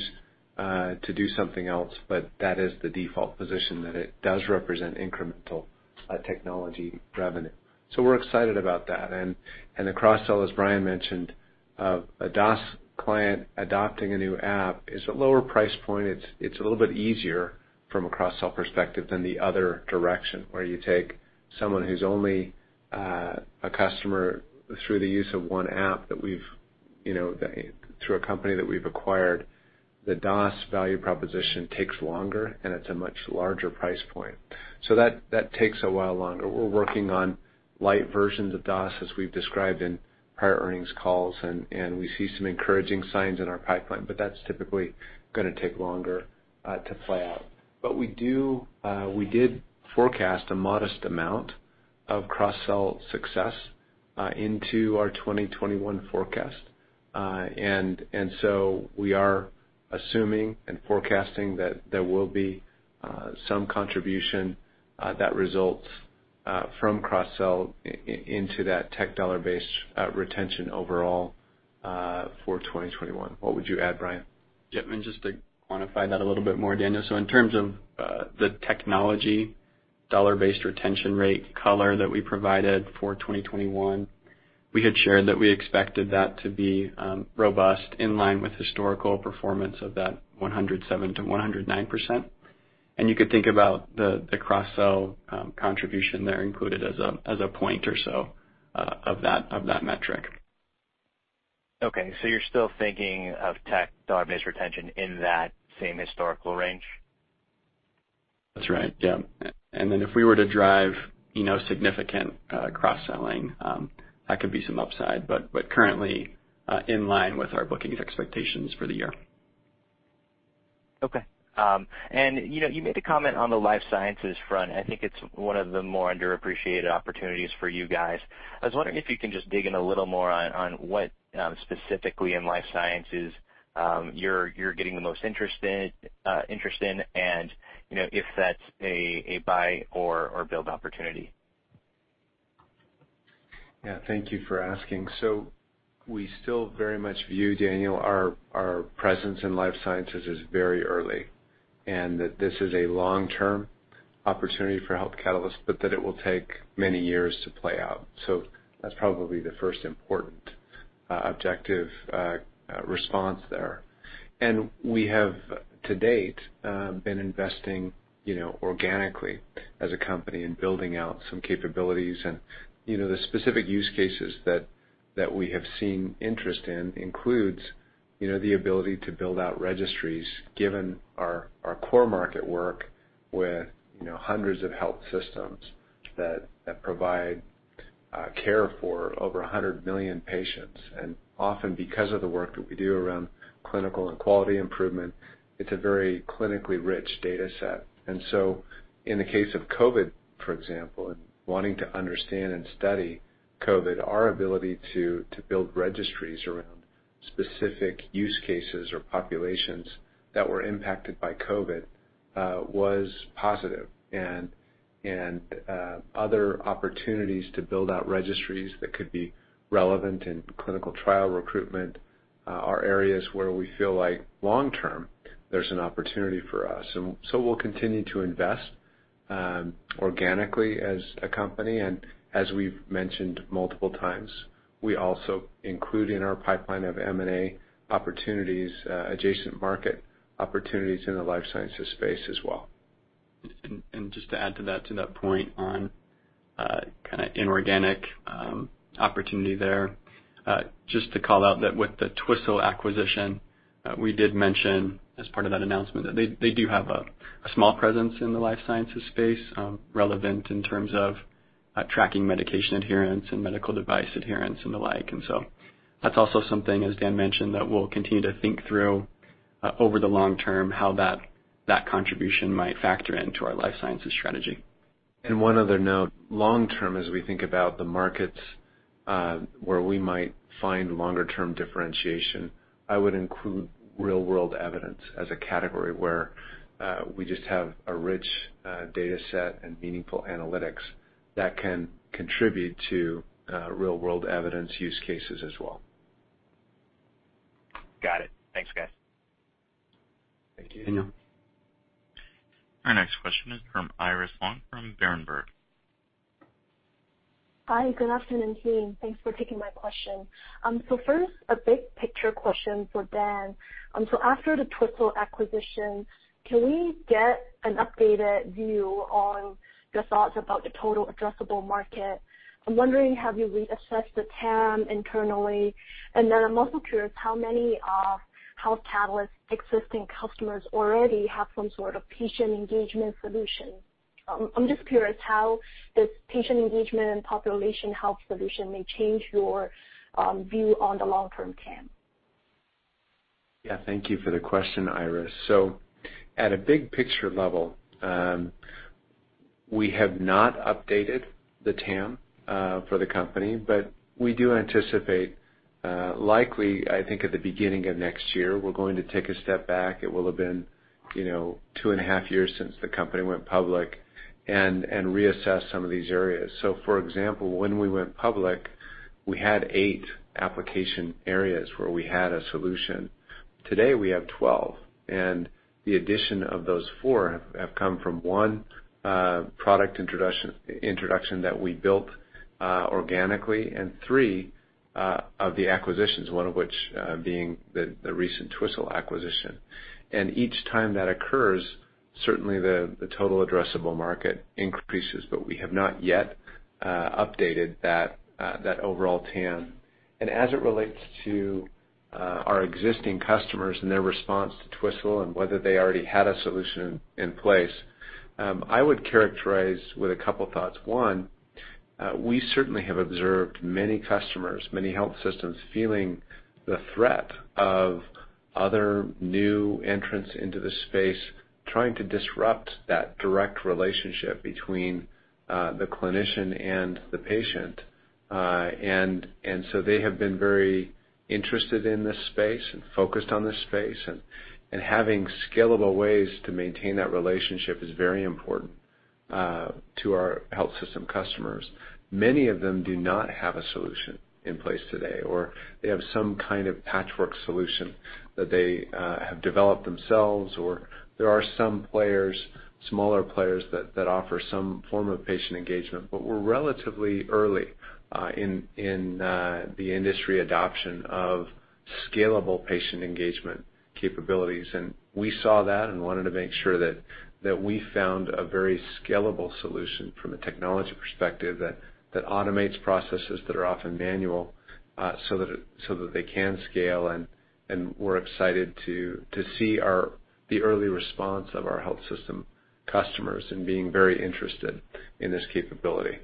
Uh, to do something else, but that is the default position, that it does represent incremental uh, technology revenue. So we're excited about that. And and the cross-sell, as Bryan mentioned, of a DOS client adopting a new app is a lower price point. It's it's a little bit easier from a cross-sell perspective than the other direction, where you take someone who's only uh, a customer through the use of one app that we've you know through a company that we've acquired. The DOS value proposition takes longer, and it's a much larger price point. So that takes a while longer. We're working on light versions of DOS, as we've described in prior earnings calls, and we see some encouraging signs in our pipeline, but that's typically going to take longer to play out. But we do uh we did forecast a modest amount of cross-sell success into our 2021 forecast. Uh and and so we are assuming and forecasting that there will be uh, some contribution uh, that results uh, from cross-sell into that tech dollar-based retention overall for 2021. What would you add, Bryan? Yep. Just to quantify that a little bit more, Daniel. So in terms of the technology dollar-based retention rate color that we provided for 2021, we had shared that we expected that to be um, robust, in line with historical performance of that 107%-109%. And you could think about the cross-sell um, contribution there included as a as a point or so uh, of that of that metric. Okay, so you're still thinking of tech dollar-based retention in that same historical range? That's right. Yeah. And then if we were to drive you know significant uh, cross-selling, um, that could be some upside, but currently uh, in line with our bookings expectations for the year. Okay. Um and you know, you made a comment on the life sciences front. I think it's one of the more underappreciated opportunities for you guys. I was wondering if you can just dig in a little more on what um, specifically in life sciences um, you're getting the most uh, interest in, and you know if that's a buy or build opportunity. Yeah. Thank you for asking. So we still very much view, Daniel, our presence in life sciences as very early, and that this is a long-term opportunity for Health Catalyst, but that it will take many years to play out. So that's probably the first important uh, objective uh, uh, response there. And we have, to date, um, been investing you know, organically as a company in building out some capabilities. You know, the specific use cases that we have seen interest in includes you know, the ability to build out registries, given our our core market work with hundreds of health systems that that provide uh, care for over 100 million patients. And often because of the work that we do around clinical and quality improvement, it's a very clinically rich data set. And so in the case of COVID, for example, wanting to understand and study COVID, our ability to to build registries around specific use cases or populations that were impacted by COVID uh was positive. And and uh other opportunities to build out registries that could be relevant in clinical trial recruitment are areas where we feel like long-term, there's an opportunity for us. And so we'll continue to invest Um, organically as a company. And as we've mentioned multiple times, we also include in our pipeline of M&A opportunities, uh, adjacent market opportunities in the life sciences space as well. Just to add to that to that point on uh, kind of inorganic um, opportunity there, uh, just to call out that with the Twistle acquisition, we did mention as part of that announcement that they do have a small presence in the life sciences space, um, relevant in terms of uh, tracking medication adherence and medical device adherence and the like. And so that's also something, as Dan mentioned, that we'll continue to think through uh, over the long term, how that contribution might factor into our life sciences strategy. And one other note, long term, as we think about the markets uh, where we might find longer-term differentiation, I would include real-world evidence as a category where uh, we just have a rich uh, data set and meaningful analytics that can contribute to uh, real-world evidence use cases as well. Got it. Thanks, guys. Thank you. Daniel. Our next question is from Iris Long from Berenberg. Hi, good afternoon, team. Thanks for taking my question. First, a big picture question for Dan. Um so after the Twistle acquisition, can we get an updated view on your thoughts about the total addressable market? I'm wondering, have you reassessed the TAM internally? And then I'm also curious how many of Health Catalyst's existing customers already have some sort of patient engagement solution. Um, I'm just curious how this patient engagement and population health solution may change your um, view on the long-term TAM. Yeah, thank you for the question, Iris. So at a big picture level, um, we have not updated the TAM uh, for the company, but we do anticipate, uh, likely, I think at the beginning of next year, we're going to take a step back. It will have been two and a half years since the company went public, and reassess some of these areas. So for example, when we went public, we had eight application areas where we had a solution. Today, we have 12, and the addition of those four have come from one uh, product introduction that we built uh, organically, and three uh, of the acquisitions, one of which being the recent Twistle acquisition. And each time that occurs, certainly the total addressable market increases, but we have not yet uh updated that uh that overall TAM. And as it relates to uh our existing customers and their response to Twistle and whether they already had a solution in place, um I would characterize with a couple thoughts. One, we certainly have observed many customers, many health systems, feeling the threat of other new entrants into the space, trying to disrupt that direct relationship between uh, the clinician and the patient. Uh and and so they have been very interested in this space and focused on this space, and having scalable ways to maintain that relationship is very important uh, to our health system customers. Many of them do not have a solution in place today, or they have some kind of patchwork solution that they uh, have developed themselves, or there are some players, smaller players that offer some form of patient engagement. But we're relatively early uh, in uh, the industry adoption of scalable patient engagement capabilities. And we saw that and wanted to make sure that we found a very scalable solution from a technology perspective that automates processes that are often manual, uh, so that they can scale. We're excited to see the early response of our health system customers in being very interested in this capability.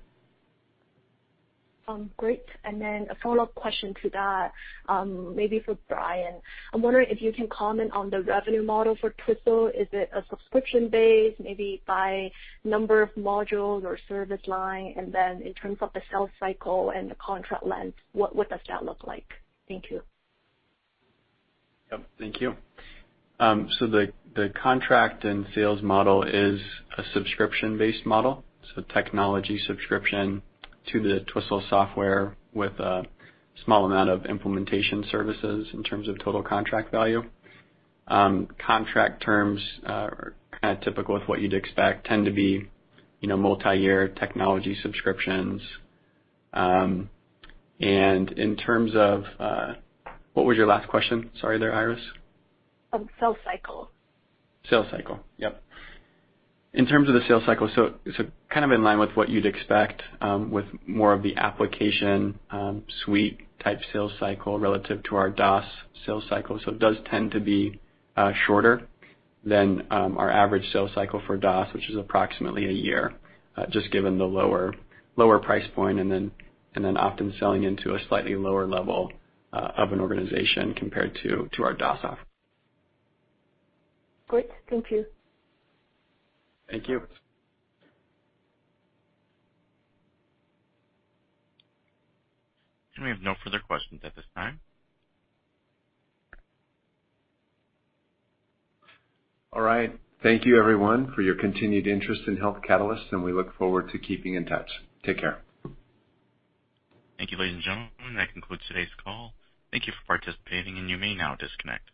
Um, great. And then a follow-up question to that, um, maybe for Bryan. I'm wondering if you can comment on the revenue model for Twistle. Is it a subscription base, maybe by number of modules or service line? And then in terms of the sales cycle and the contract length, what does that look like? Thank you. Yep. Thank you. The the contract and sales model is a subscription-based model, so technology subscription to the Twistle software with a small amount of implementation services in terms of total contract value. Um contract terms are kind of typical with what you'd expect, tend to be you know, multi-year technology subscriptions. Um and in terms of uh What was your last question? Sorry there, Iris. Sales cycle. Sales cycle. Yep. In terms of the sales cycle, so so kind of in line with what you'd expect, um, with more of the application um, suite type sales cycle relative to our DOS sales cycle. So it does tend to be uh, shorter than um, our average sales cycle for DOS, which is approximately a year, uh, just given the lower lower price point and then and then often selling into a slightly lower level uh, of an organization compared to to our DOS offer. Great. Thank you. Thank you. We have no further questions at this time. All right. Thank you everyone for your continued interest in Health Catalyst, and we look forward to keeping in touch. Take care. Thank you, ladies and gentlemen. That concludes today's call. Thank you for participating, and you may now disconnect.